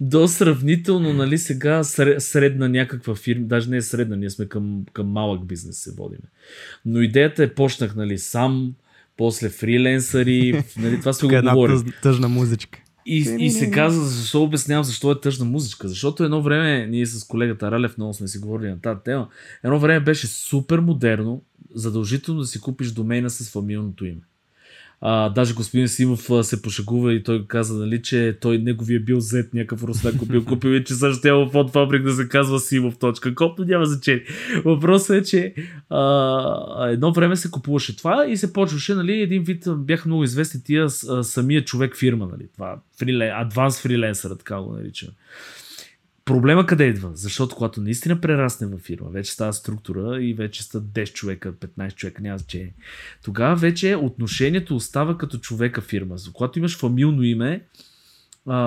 до сравнително, нали, сега сре- средна някаква фирма, даже не е средна, ние сме към, към малък бизнес се водиме. Но идеята е, почнах, нали, сам, после фриленсъри, [laughs] нали, това сме Тук е го една тъжна музичка. И, и се казва, защо обяснявам защо е тъжна музичка. Защото едно време, ние с колегата Ралев много сме си говорили на тази тема, едно време беше супер модерно, задължително да си купиш домейна с фамилното име. А, даже господин Симов а, се пошегува и той каза, нали, че той неговия бил зет някакъв руснак купил, купил и че също трябва под фабрик да се казва Симов.com, но няма значение. Въпросът е, че а, едно време се купуваше това и се почваше, нали, един вид бяха много известни тия а, самия човек фирма, нали, това фрилен, адванс фриленсър, така го наричаме. Проблема къде идва? Защото когато наистина прерасне във фирма, вече става структура и вече ста 10 човека, 15 човека, няма значение. Тогава вече отношението остава като човека фирма. За когато имаш фамилно име,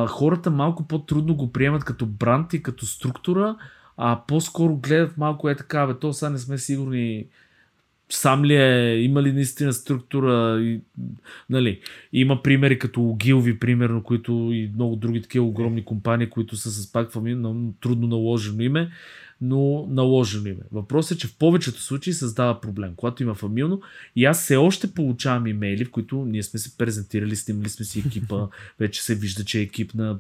хората малко по-трудно го приемат като бранд и като структура, а по-скоро гледат малко е така, бе, то сега не сме сигурни сам ли е, има ли наистина структура, и, нали, има примери като Огилви, примерно, които и много други такива огромни компании, които са с пак фамилно, трудно наложено име, но наложено име. Въпросът е, че в повечето случаи създава проблем, когато има фамилно и аз все още получавам имейли, в които ние сме се презентирали, снимали сме си екипа, [laughs] вече се вижда, че е екип на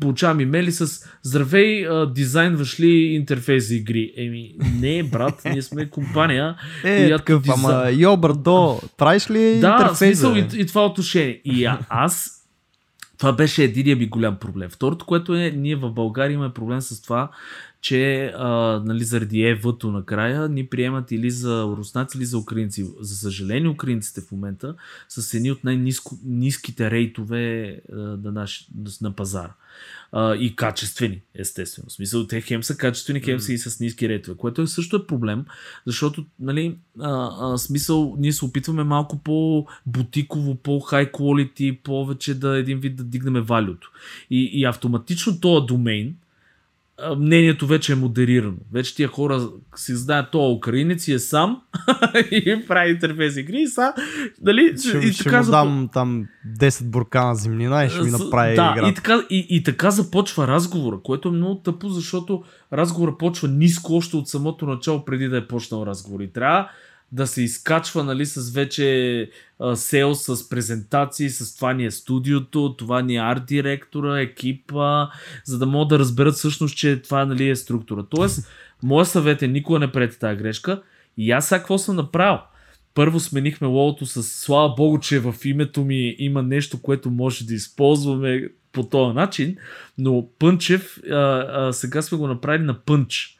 получавам имейли с Здравей, дизайнваш ли интерфейс за игри? Еми, не, брат, ние сме компания, е, която такъв, дизайн... ама, йо, брадо, правиш ли да, интерфейс? Да, и, и това отношение. И а, аз, това беше единия ми голям проблем. Второто, което е, ние в България имаме проблем с това, че а, нали, заради ЕВ-то накрая ни приемат или за руснаци, или за украинци. За съжаление, украинците в момента са едни от най-низките рейтове а, на, наш, на пазара. А, и качествени, естествено. В смисъл, те хем са качествени, хем са и с ниски рейтове, което е също е проблем, защото, нали, а, а, смисъл, ние се опитваме малко по-бутиково, по-хай quality, повече да един вид да дигнем валюто. И, и автоматично този домейн, мнението вече е модерирано. Вече тия хора си знаят, то украинец е сам [laughs] и прави интерфейс игри и са, нали, ще, и ще така му дам там 10 буркана земнина и ще ми направи да, игра. И така, и, и така започва разговора, което е много тъпо, защото разговора почва ниско още от самото начало, преди да е почнал разговор. И трябва да се изкачва нали, с вече сел, с презентации, с това ни е студиото, това ни е арт директора, екипа, за да могат да разберат всъщност, че това нали, е структура. Тоест, [laughs] моят съвет е никога не прети тази грешка. И аз сега какво съм направил? Първо сменихме логото с слава богу, че в името ми има нещо, което може да използваме по този начин, но Пънчев а, а, сега сме го направили на Пънч.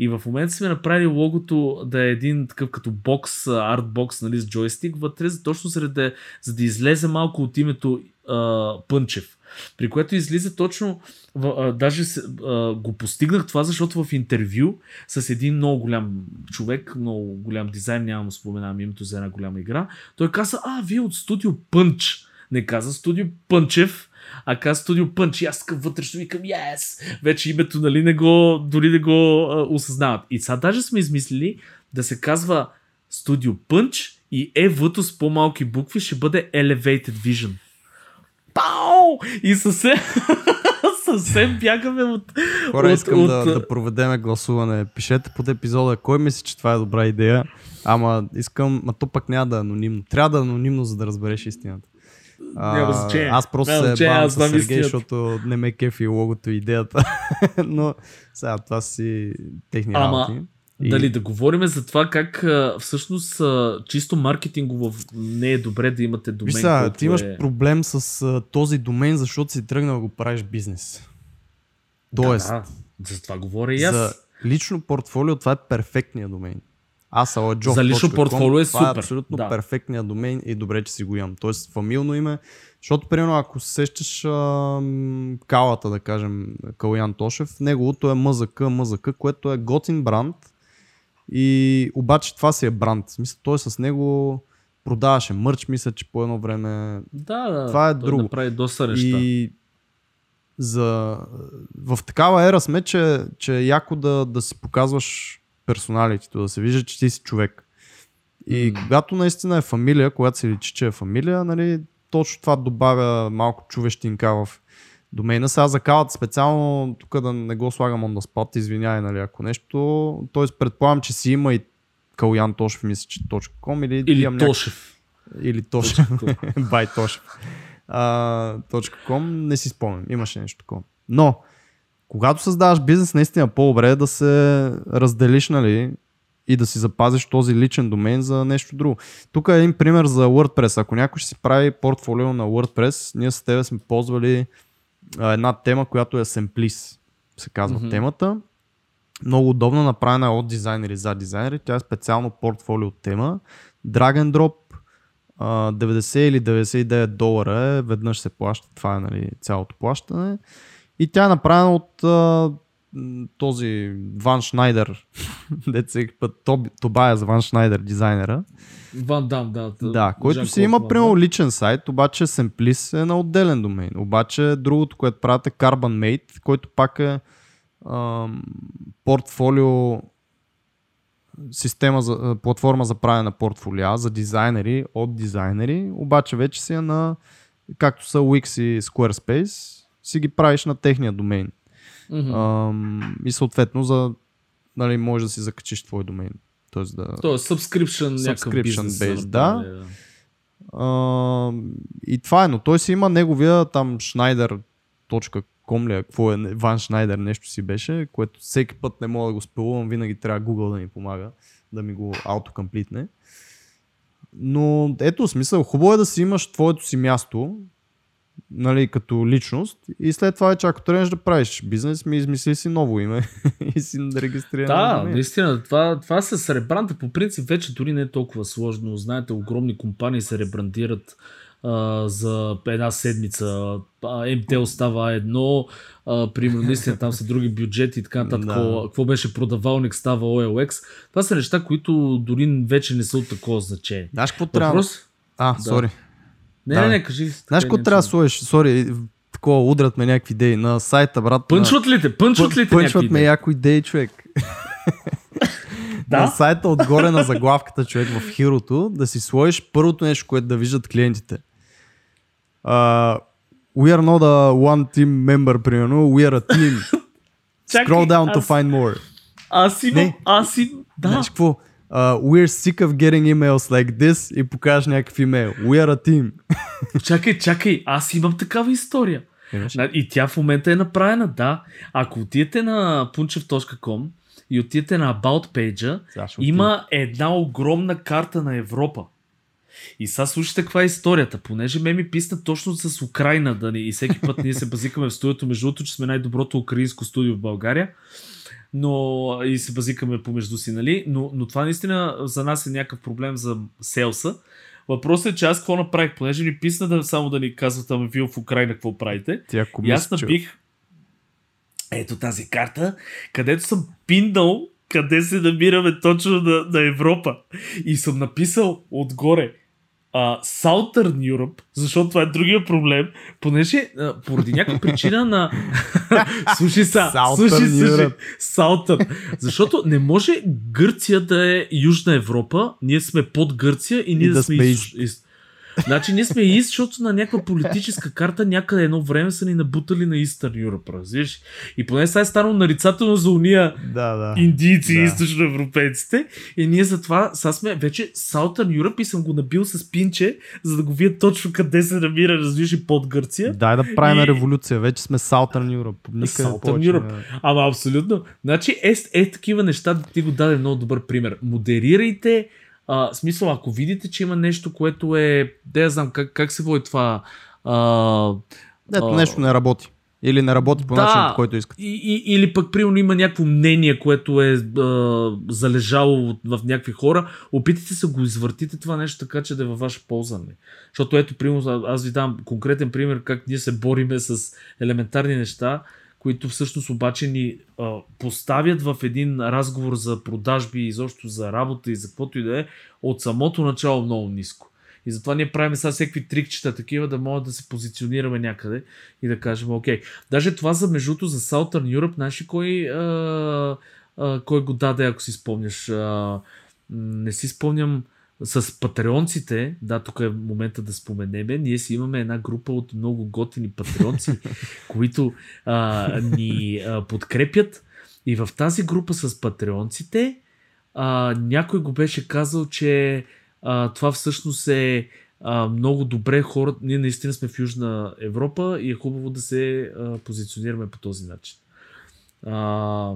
И в момента сме направили логото да е един такъв като бокс, артбокс, нали, с джойстик вътре, точно за да, за да излезе малко от името а, Пънчев. При което излиза точно, а, даже а, го постигнах това, защото в интервю с един много голям човек, много голям дизайн, няма му споменавам името за една голяма игра, той каза, а, вие от студио Пънч. Не каза студио Пънчев, а каза студио Пънч и аз към вътрешно викам yes! Вече името нали не го, дори да го а, осъзнават. И сега даже сме измислили да се казва студио Пънч и EV-то с по-малки букви ще бъде Elevated Vision. Пау! И съвсем, [laughs] съвсем бягаме от... Хора, от, искам от, да, да проведеме гласуване. Пишете под епизода кой мисли, че това е добра идея. Ама искам, ма то пък няма да е анонимно. Трябва да е анонимно, за да разбереш истината. Няма значение. Аз просто Няма се бавам с Сергей, истината. защото не ме кефи логото и идеята. [laughs] Но сега това си техни Ама, работи. Дали да говорим за това как всъщност чисто маркетингово не е добре да имате домен. Който ти имаш е... проблем с този домен, защото си тръгнал да го правиш бизнес. Тоест, Да, да, за това говоря и аз. за лично портфолио това е перфектният домен. Аладжов. За лично портфолио е това супер, е абсолютно да. перфектният домен и добре, че си го имам. Тоест фамилно име, защото примерно ако се сещаш ам, калата, да кажем, Калян Тошев, неговото е МЗК, МЗК, което е готин бранд и обаче това си е бранд. В смисъл, той с него продаваше мърч, мисля, че по едно време Да, да. Това е той друго. направи доста неща. и за... в такава ера сме, че, че е яко да, да си показваш персоналитето, да се вижда, че ти си човек. И М. когато наистина е фамилия, когато се личи, че е фамилия, нали, точно това добавя малко човещинка в домейна. Сега за калата специално, тук да не го слагам on the spot, извинявай, нали, ако нещо. Т.е. предполагам, че си има и Калян Тошев, мисля, че .com или, Или имам някак- Тошев. или Тошев. [laughs] Бай Тошев. А, .com, не си спомням, имаше нещо такова. Но, когато създаваш бизнес, наистина по-добре е да се разделиш, нали, и да си запазиш този личен домен за нещо друго. Тук е един пример за WordPress. Ако някой ще си прави портфолио на WordPress, ние с тебе сме ползвали а, една тема, която е Simplis, се казва mm-hmm. темата. Много удобно направена от дизайнери за дизайнери. Тя е специално портфолио тема. Drag and drop, 90 или 99 долара е, веднъж се плаща, това е нали, цялото плащане. И тя е направена от а, този Ван Шнайдер, [laughs] деца път, Тобая за Ван Шнайдер, дизайнера. Ван Дам, да. Да, който си има прямо личен сайт, обаче Semplis е на отделен домен. Обаче другото, което правят е Carbon Mate, който пак е ам, портфолио система за, платформа за правене на портфолиа за дизайнери от дизайнери, обаче вече си е на както са Wix и Squarespace, си ги правиш на техния домен. Mm-hmm. Ам, и съответно за нали, може да си закачиш твой домен. Тоест да... Тоест subscription, subscription based, да. да. А, и това е, но той си има неговия там Schneider.com ли, е, какво е, Ван Шнайдер нещо си беше, което всеки път не мога да го спелувам, винаги трябва Google да ми помага, да ми го аутокомплитне. Но ето смисъл, хубаво е да си имаш твоето си място, нали, като личност и след това вече ако тръгнеш да правиш бизнес, ми измисли си ново име [laughs] и си регистрира. Да, наистина, това, това се ребранта по принцип вече дори не е толкова сложно. Знаете, огромни компании се ребрандират а, за една седмица. МТ остава едно, а, примерно наистина там са други бюджети и така нататък. Да. Какво, беше продавалник става OLX. Това са неща, които дори вече не са от такова значение. Знаеш какво трябва? А, да. сори. Не, да. не, не, кажи. Знаеш какво трябва да сложиш? Сори, такова удрят ме някакви идеи на сайта, брат. Пънчват ли те? Пънчват ли те Пънчват ме някои идеи, човек. да? На сайта отгоре на заглавката, човек, в хирото, да си сложиш първото нещо, което да виждат клиентите. Uh, we are not a one team member, примерно, we are a team. [laughs] Scroll down to find more. Аз имам, аз им, да. Знаеш какво? Uh, we're sick of getting emails like this и покажеш някакъв имейл. We are a team. [laughs] чакай, чакай, аз имам такава история. Имаш? И тя в момента е направена, да. Ако отидете на punchev.com и отидете на About Page, има една огромна карта на Европа. И сега слушайте каква е историята. Понеже ме ми писна точно с Украина да ни, и всеки път ние се базикаме в студиото, между другото, че сме най-доброто украинско студио в България но и се базикаме помежду си, нали? Но, но това наистина за нас е някакъв проблем за селса. Въпросът е, че аз какво направих, понеже ни писна да, само да ни казват, ами вие в Украина какво правите. Тя и аз набих ето тази карта, където съм пиндал къде се намираме точно на, на Европа. И съм написал отгоре uh, Southern Europe, защото това е другия проблем, понеже uh, поради някаква причина на... [laughs] слушай са, слушай, слушай, Southern. Защото не може Гърция да е Южна Европа, ние сме под Гърция и ние и да, да сме из... из... Значи ние сме из, защото на някаква политическа карта някъде едно време са ни набутали на Eastern Europe, разбираш? И поне сега е станало нарицателно за уния да, да. индийци да. и източноевропейците. И ние затова сега сме вече Southern Europe и съм го набил с пинче, за да го видя точно къде се намира, разбираш, под Гърция. Дай да правим и... революция, вече сме Southern Europe. Southern повече, Europe. Не... Ама абсолютно. Значи е, е такива неща, ти го даде много добър пример. Модерирайте а, смисъл, ако видите, че има нещо, което е... Да я знам как, как се води това... А, Ето а, нещо не работи. Или не работи по да, начин, по който искате. И, и, или пък, примерно, има някакво мнение, което е а, залежало в някакви хора. Опитайте се го извъртите това нещо така, че да е във ваша полза. Не. Защото ето, примерно, аз ви дам конкретен пример как ние се бориме с елементарни неща които всъщност обаче ни а, поставят в един разговор за продажби, изобщо за работа и за каквото и да е, от самото начало много ниско. И затова ние правим сега всеки трикчета такива, да могат да се позиционираме някъде и да кажем, окей. Даже това за междуто за Southern Europe, знаеш ли кой, а, а, кой го даде, ако си спомняш? А, не си спомням с патреонците, да, тук е момента да споменеме, ние си имаме една група от много готини патреонци, [laughs] които а, ни а, подкрепят. И в тази група с патреонците а, някой го беше казал, че а, това всъщност е а, много добре хората. Ние наистина сме в Южна Европа и е хубаво да се а, позиционираме по този начин. А,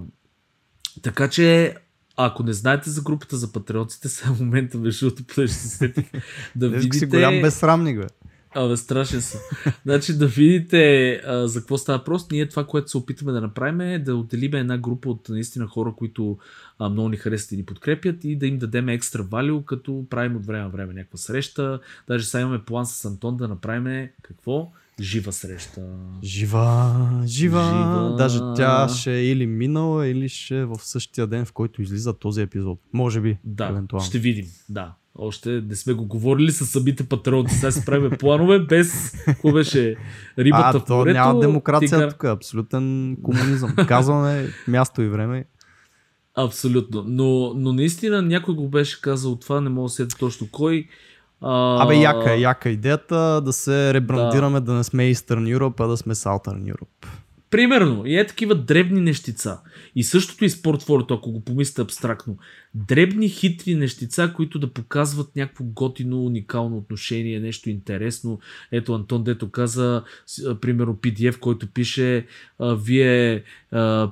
така че А ако не знаете за групата за патриотите, сега в момента между другото, понеже се сетих, да видите... си голям безсрамник, бе. Абе, страшен съм. значи да видите а, за какво става въпрос. Ние това, което се опитаме да направим е да отделим една група от наистина хора, които а, много ни харесват и ни подкрепят и да им дадем екстра валю, като правим от време на време някаква среща. Даже сега имаме план с Антон да направим какво? Жива среща. Жива, жива. Жива. Даже тя ще е или минала, или ще е в същия ден, в който излиза този епизод. Може би, Да, евентуално. ще видим. Да. Още не сме го говорили с самите патриоти. Сега си правим планове без какво беше рибата а, в то морето. няма демокрация тигър. тук, абсолютен комунизъм. [laughs] Казваме място и време. Абсолютно. Но, но наистина някой го беше казал това, не мога да сетя точно кой. А, Абе, яка е, яка е идеята да се ребрандираме, да. да не сме Eastern Europe, а да сме Southern Europe. Примерно, и е такива дребни нещица. И същото и с портфолиото, ако го помислите абстрактно. Дребни, хитри нещица, които да показват някакво готино, уникално отношение, нещо интересно. Ето Антон Дето каза, примерно PDF, който пише, вие,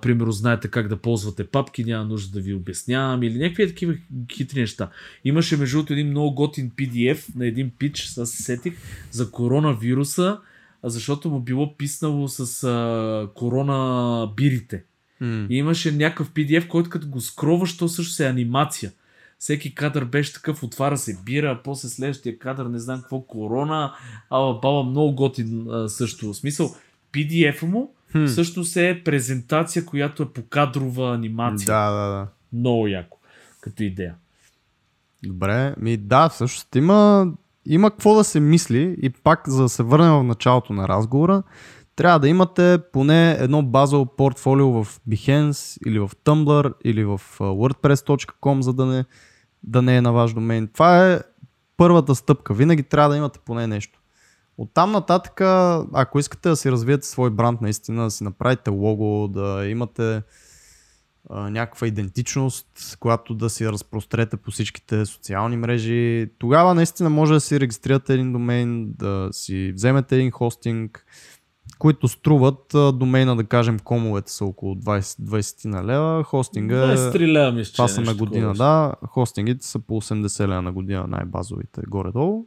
примерно, знаете как да ползвате папки, няма нужда да ви обяснявам, или някакви такива хитри неща. Имаше между другото един много готин PDF на един пич, се сетих, за коронавируса, защото му било писнало с а, корона бирите. М. И имаше някакъв PDF, който като го скроваш, то също се е анимация. Всеки кадър беше такъв, отваря се бира, после следващия кадър не знам какво, корона, ала баба много готин а, също. В смисъл, PDF му Хм. всъщност е презентация, която е по кадрова анимация. Да, да, да. Много яко, като идея. Добре, ми да, всъщност има, има какво да се мисли и пак за да се върнем в началото на разговора, трябва да имате поне едно базово портфолио в Behance или в Tumblr или в wordpress.com, за да не, да не е на ваш домен. Това е първата стъпка. Винаги трябва да имате поне нещо. От там нататък, ако искате да си развиете свой бранд наистина, да си направите лого, да имате а, някаква идентичност, която да си разпрострете по всичките социални мрежи, тогава наистина може да си регистрирате един домен, да си вземете един хостинг, които струват домейна, да кажем, комовете са около 20, 20 на лева, хостинга е... 23 лева мисля, че Това е са на година, да. Хостингите са по 80 лева на година, най-базовите горе-долу.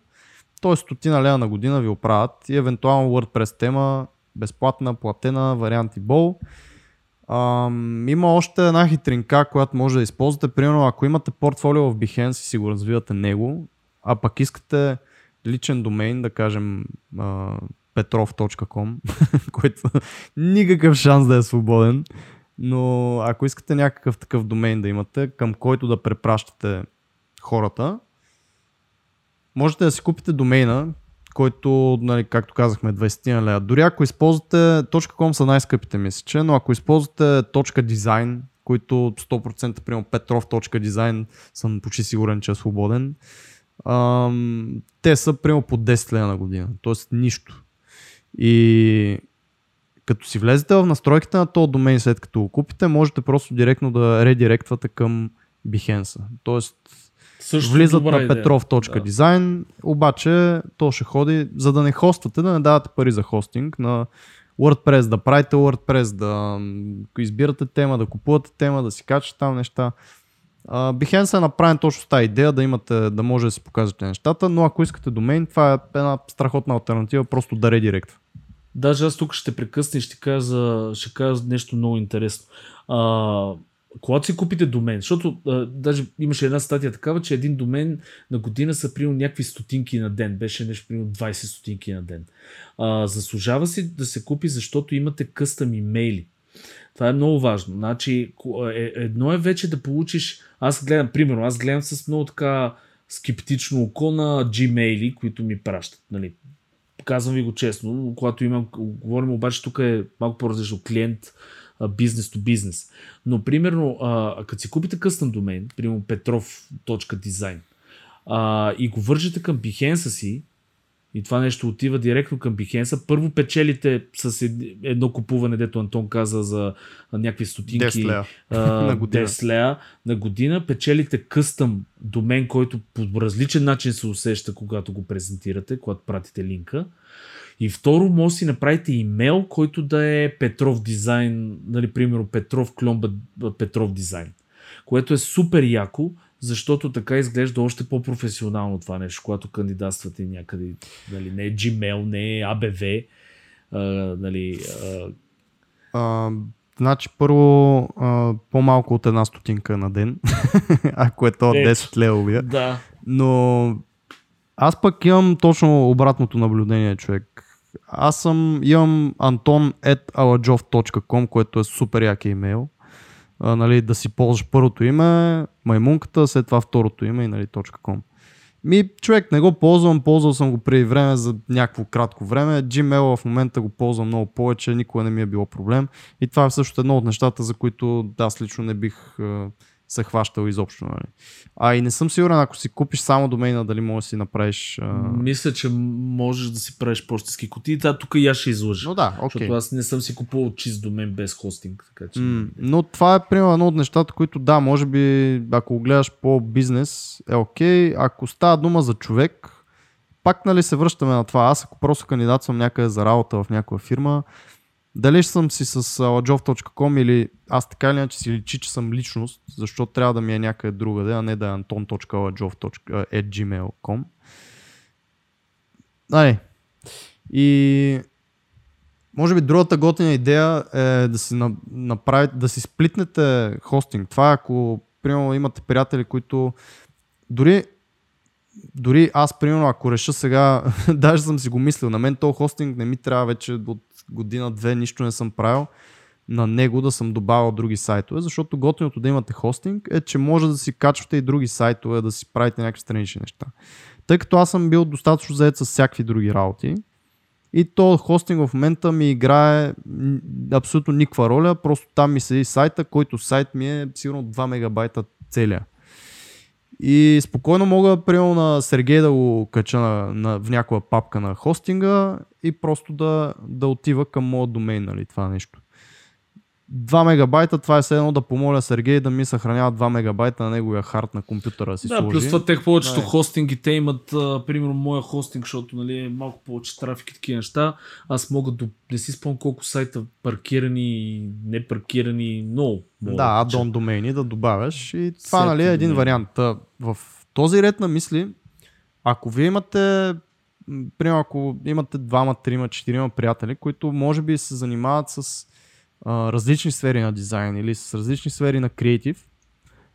Тоест, стотина лева на година ви оправят и евентуално WordPress тема, безплатна, платена, варианти бол. Ам, има още една хитринка, която може да използвате. Примерно, ако имате портфолио в Behance и си го развивате него, а пък искате личен домейн, да кажем petrov.com, [laughs] който никакъв шанс да е свободен, но ако искате някакъв такъв домейн да имате, към който да препращате хората, можете да си купите домейна, който, нали, както казахме, 20 на лева. Дори ако използвате .com са най-скъпите мисля, че, но ако използвате .design, които 100% примерно Petrov.design съм почти сигурен, че е свободен, ам, те са примерно по 10 лева на година, т.е. нищо. И като си влезете в настройките на този домен след като го купите, можете просто директно да редиректвате към Behance. Тоест Също влизат на petrov.design, обаче то ще ходи, за да не хоствате, да не давате пари за хостинг на WordPress, да правите WordPress, да избирате тема, да купувате тема, да си качате там неща. Uh, Behance е направен точно с тази идея да имате, да може да си показвате нещата, но ако искате домейн, това е една страхотна альтернатива, просто да редиректва. Даже аз тук ще прекъсна и ще кажа, ще кажа нещо много интересно. А, когато си купите домен, защото а, даже имаше една статия такава, че един домен на година са примерно някакви стотинки на ден. Беше нещо примерно 20 стотинки на ден. А, заслужава си да се купи, защото имате къстъм имейли. Това е много важно. Значи, е- едно е вече да получиш. Аз гледам, примерно, аз гледам с много така скептично око на Gmail, които ми пращат. Нали. Казвам ви го честно, когато имам, говорим обаче тук е малко по-различно клиент, бизнес то бизнес. Но примерно, като си купите къстъм домен, примерно petrov.design, и го вържете към Behance си, и това нещо отива директно към Behance, първо печелите с ед- едно купуване, дето Антон каза за някакви стотинки 10 лева. а, [laughs] На година. 10 лева на година, печелите къстъм домен, който по различен начин се усеща, когато го презентирате, когато пратите линка. И второ, може да си направите имейл, който да е Петров дизайн, нали, примерно Петров кломба Петров дизайн. което е супер яко, защото така изглежда още по-професионално това нещо, когато кандидатствате някъде, нали, не е Gmail, не е ABV, а, нали, а, А, значи първо а, по-малко от една стотинка на ден, [laughs] ако е то Ето. 10 левовия. да, Но аз пък имам точно обратното наблюдение, човек. Аз съм, имам anton.alajov.com, което е супер як имейл. А, нали, да си ползваш първото име, маймунката, след това второто име и нали, .com. Ми, човек, не го ползвам, ползвал съм го преди време за някакво кратко време. Gmail в момента го ползвам много повече, никога не ми е било проблем. И това е също едно от нещата, за които аз лично не бих се хващал изобщо. Нали. А и не съм сигурен, ако си купиш само домейна, дали можеш да си направиш... А... мисля, че можеш да си правиш почтенски кутии. Да, тук и аз ще излъжа. Но да, окей. Защото аз не съм си купувал чист домен без хостинг. Така че... М, но това е примерно едно от нещата, които да, може би, ако го гледаш по бизнес, е окей. Ако става дума за човек, пак нали се връщаме на това. Аз ако просто кандидатствам някъде за работа в някаква фирма, дали ще съм си с ladjov.com или аз така или иначе си личи, че съм личност, защото трябва да ми е някъде другаде, а не да е anton.ladjov.gmail.com Нали. И може би другата готина идея е да си на- направите, да си сплитнете хостинг. Това е ако, примерно, имате приятели, които дори дори аз, примерно, ако реша сега, [laughs] даже съм си го мислил, на мен то хостинг не ми трябва вече от година-две, нищо не съм правил на него да съм добавил други сайтове, защото готиното да имате хостинг е, че може да си качвате и други сайтове, да си правите някакви странични неща. Тъй като аз съм бил достатъчно заед с всякакви други работи, и то хостинг в момента ми играе абсолютно никаква роля, просто там ми седи сайта, който сайт ми е сигурно 2 мегабайта целия. И спокойно мога, примерно на Сергей да го кача на, на, в някаква папка на хостинга и просто да, да отива към моят домейн, нали, това нещо. 2 мегабайта, това е все едно да помоля Сергей да ми съхранява 2 мегабайта на неговия хард на компютъра си Да, сложи. плюс това тех повечето Да, е. хостинги, те имат, а, примерно моя хостинг, защото нали, е малко повече трафик и такива неща. Аз мога да, не си спомням колко сайта паркирани и не паркирани, много. Да, аддон домейни да добавяш и това Всеки нали, е един домейн. вариант. В този ред на мисли, ако вие имате, примерно ако имате двама, трима, четирима приятели, които може би се занимават с различни сфери на дизайн или с различни сфери на креатив,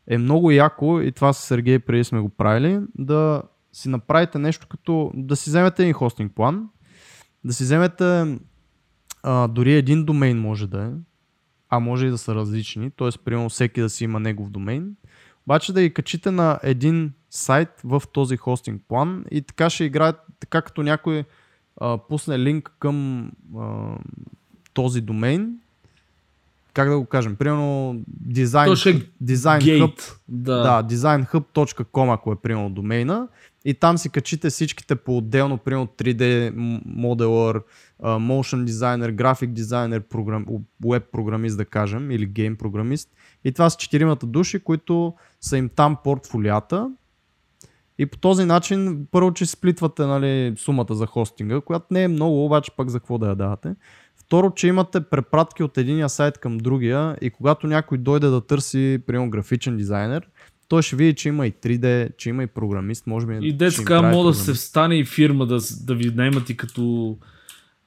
е много яко и това с Сергей преди сме го правили, да си направите нещо като да си вземете един хостинг план, да си вземете а, дори един домейн може да е, а може и да са различни, т.е. примерно всеки да си има негов домейн, обаче да ги качите на един сайт в този хостинг план и така ще играят, така като някой а, пусне линк към а, този домейн, как да го кажем, примерно дизайн, То ще е дизайн Гейт. hub, Да. да, designhub.com, ако е примерно домейна. И там си качите всичките по-отделно, примерно 3D м- моделър, motion designer, graphic designer, програм, web програмист да кажем, или гейм програмист. И това са четиримата души, които са им там портфолията. И по този начин, първо, че сплитвате нали, сумата за хостинга, която не е много, обаче пък за какво да я давате. Второ, че имате препратки от единия сайт към другия и когато някой дойде да търси, примерно, графичен дизайнер, той ще види, че има и 3D, че има и програмист, може би. И им детска прави мода се встане и фирма да, да ви наймат и като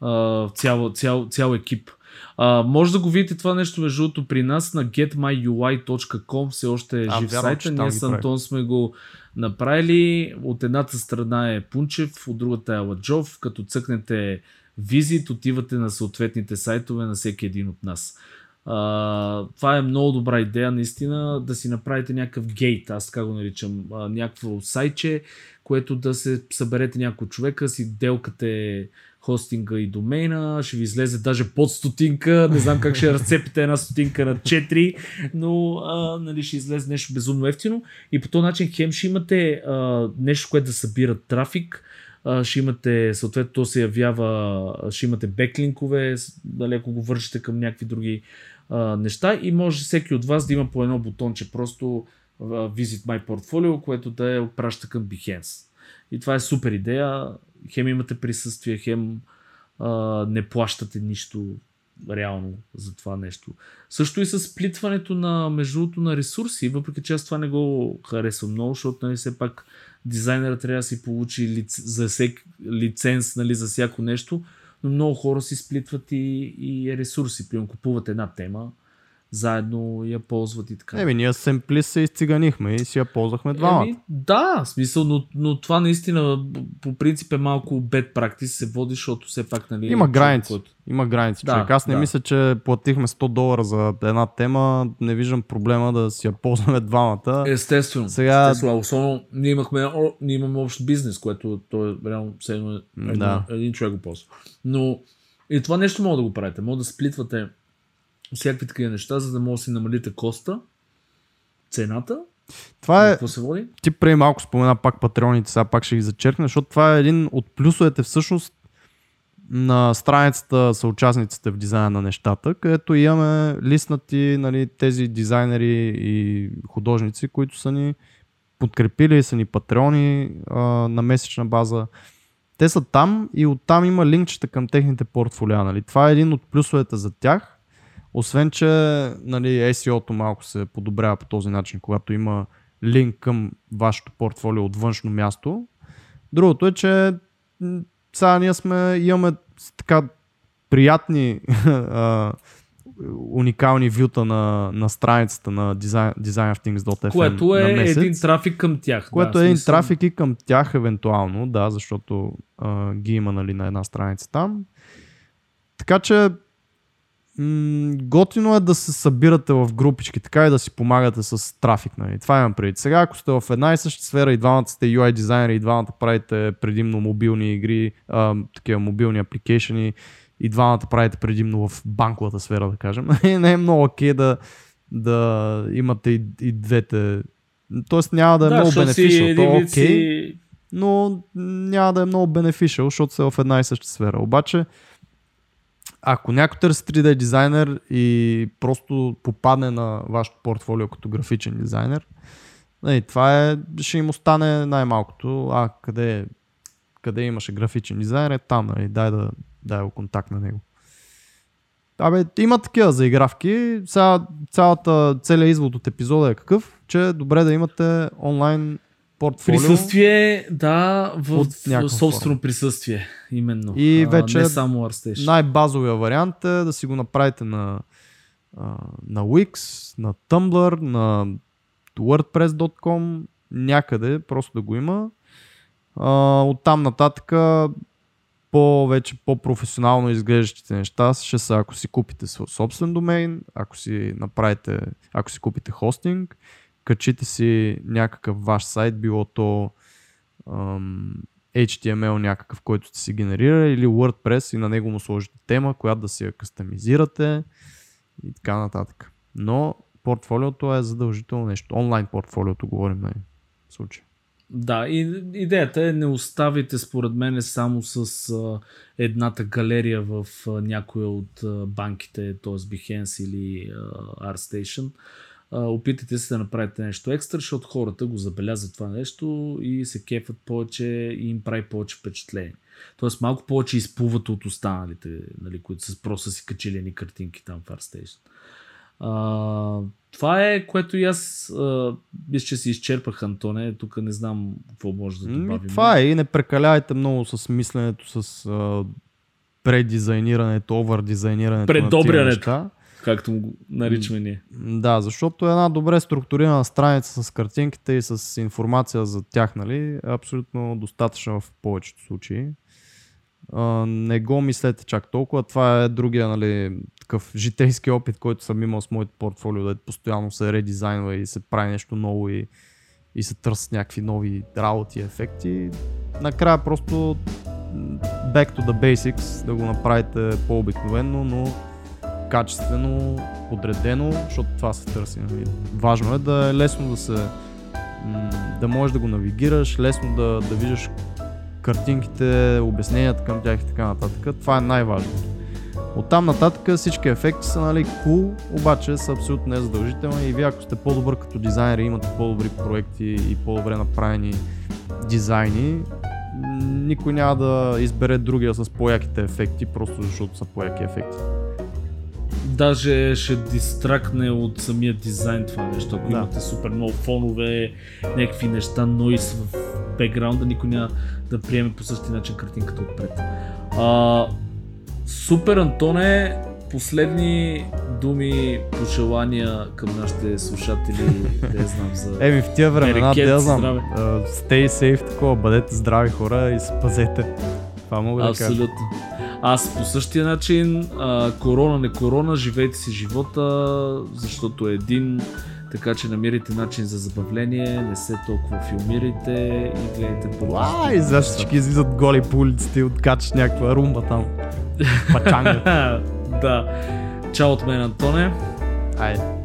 а, цял, цял, цял екип. А, може да го видите това нещо между другото при нас на getmyui.com все още е А, жив вярвам, сайта. Ние с Антон сме го направили. От едната страна е Пунчев, от другата е Ладжов. Като цъкнете визит, отивате на съответните сайтове на всеки един от нас. А, това е много добра идея, наистина, да си направите някакъв гейт, аз така го наричам, а, някакво сайтче, което да се съберете няколко човека, си делкате хостинга и домейна, ще ви излезе даже под стотинка, не знам как ще разцепите една стотинка на 4, но а, нали, ще излезе нещо безумно ефтино и по този начин хем ще имате а, нещо, което да събира трафик, ще имате, съответно то се явява, ще имате беклинкове, дали ако го вършите към някакви други а, неща и може всеки от вас да има по едно бутонче, просто а, Visit My Portfolio, което да я отпраща към Behance. И това е супер идея. Хем имате присъствие, хем а, не плащате нищо. реално за това нещо. Също и с сплитването на междуто на ресурси, въпреки че аз това не го харесвам много, защото нали, все пак дизайнера трябва да си получи лиц, за всек, лиценз нали, за всяко нещо, но много хора си сплитват и, и ресурси. Примерно купуват една тема, заедно я ползват и така. Еми, ние семпли се изциганихме и си я ползвахме двамата. Еми, да, смисъл, но, но това наистина по принцип е малко бед практис се води, защото все пак нали... Има граници. Който... Има граници. Да, човек. Аз не да. мисля, че платихме 100 долара за една тема. Не виждам проблема да си я ползваме двамата. Естествено. Сега... Естествено. Особено ние, имахме, о, ние имаме общ бизнес, което той е реално все едно един, да. един човек го ползва. Но и това нещо мога да го правите. Мога да сплитвате всякакви такива неща, за да може да си намалите коста, цената. Това е. Какво се води? Ти преди малко спомена пак патреоните, сега пак ще ги зачеркна, защото това е един от плюсовете всъщност на страницата са участниците в дизайна на нещата, където имаме листнати нали, тези дизайнери и художници, които са ни подкрепили, са ни патреони а, на месечна база. Те са там и оттам има линкчета към техните портфолиа. Нали. Това е един от плюсовете за тях освен, че нали, SEO-то малко се подобрява по този начин, когато има линк към вашето портфолио от външно място. Другото е, че сега ние сме, имаме така приятни [laughs] уникални вюта на, на страницата на design, designofthings.fm Което е един трафик към тях. Което да, е един трафик и към тях евентуално, да, защото а, ги има нали, на една страница там. Така че м- готино е да се събирате в групички, така и да си помагате с трафик. Нали. Това имам преди. Сега, ако сте в една и съща сфера и двамата сте UI дизайнери и двамата правите предимно мобилни игри, а, такива мобилни апликейшени и двамата правите предимно в банковата сфера, да кажем, [laughs] не е много окей okay да, да имате и, и двете. Тоест няма да е да, много бенефишъл. То е окей, но няма да е много бенефишъл, защото сте в една и съща сфера. Обаче, ако някой търси 3D дизайнер и просто попадне на вашето портфолио като графичен дизайнер, нали, това е, ще им остане най-малкото, а къде, къде имаше графичен дизайнер, е там, нали, дай да дай контакт на него. Абе, има такива заигравки. Сега цялата, целият извод от епизода е какъв, че е добре да имате онлайн портфолио. Присъствие, да, в, в собствено форма. присъствие, именно. И вече а, не само ArtStation. най-базовия вариант е да си го направите на, на Wix, на Tumblr, на wordpress.com, някъде, просто да го има. От там нататък по-вече по-професионално изглеждащите неща ще са ако си купите собствен домейн, ако си направите, ако си купите хостинг, качите си някакъв ваш сайт, било то ам, HTML някакъв, който сте си генерирали или WordPress и на него му сложите тема, която да си я кастомизирате и така нататък. Но портфолиото е задължително нещо. Онлайн портфолиото говорим на случай. Да, и идеята е не оставите според мен само с а, едната галерия в а, някоя от а, банките, т.е. Behance или а, ArtStation опитайте се да направите нещо екстра, защото хората го забелязват това нещо и се кефат повече и им прави повече впечатление. Тоест малко повече изплуват от останалите, нали, които са просто си качили ни картинки там в ArtStation. А, това е, което и аз мисля, че си изчерпах, Антоне. Тук не знам какво може да добавим. Това е и не прекаляйте много с мисленето, с а, предизайнирането, овърдизайнирането. Предобрянето както го наричаме ние. Да, защото една добре структурирана страница с картинките и с информация за тях, нали, е абсолютно достатъчна в повечето случаи. Не го мислете чак толкова. Това е другия, нали, такъв житейски опит, който съм имал с моето портфолио, да постоянно се редизайнва и се прави нещо ново и, и се търсят някакви нови работи ефекти. Накрая просто back to the basics, да го направите по-обикновено, но качествено, подредено, защото това се търси. Нали. Важно е да е лесно да се да можеш да го навигираш, лесно да, да виждаш картинките, обясненията към тях и така нататък. Това е най-важното. От там нататък всички ефекти са нали, cool, обаче са абсолютно незадължителни и вие ако сте по-добър като дизайнер и имате по-добри проекти и по-добре направени дизайни, никой няма да избере другия с по-яките ефекти, просто защото са по-яки ефекти. Даже ще дистракне от самия дизайн това нещо. Ако Да. имате супер много фонове, някакви неща, нойс в бекграунда, никой няма да приеме по същия начин картинката отпред. А, супер, Антоне, последни думи, пожелания към нашите слушатели, да знам за... Еми в тия времена, да знам, а, stay safe, такова, бъдете здрави хора и спазете. Това мога да кажа. Абсолютно. Аз по същия начин, а, корона не корона, живейте си живота, защото е един, така че намирайте начин за забавление, не се толкова филмирайте и гледайте по Ай, за всички излизат голи по улиците и откачаш някаква румба там. [laughs] Пачанга. да. Чао от мен, Антоне. Айде.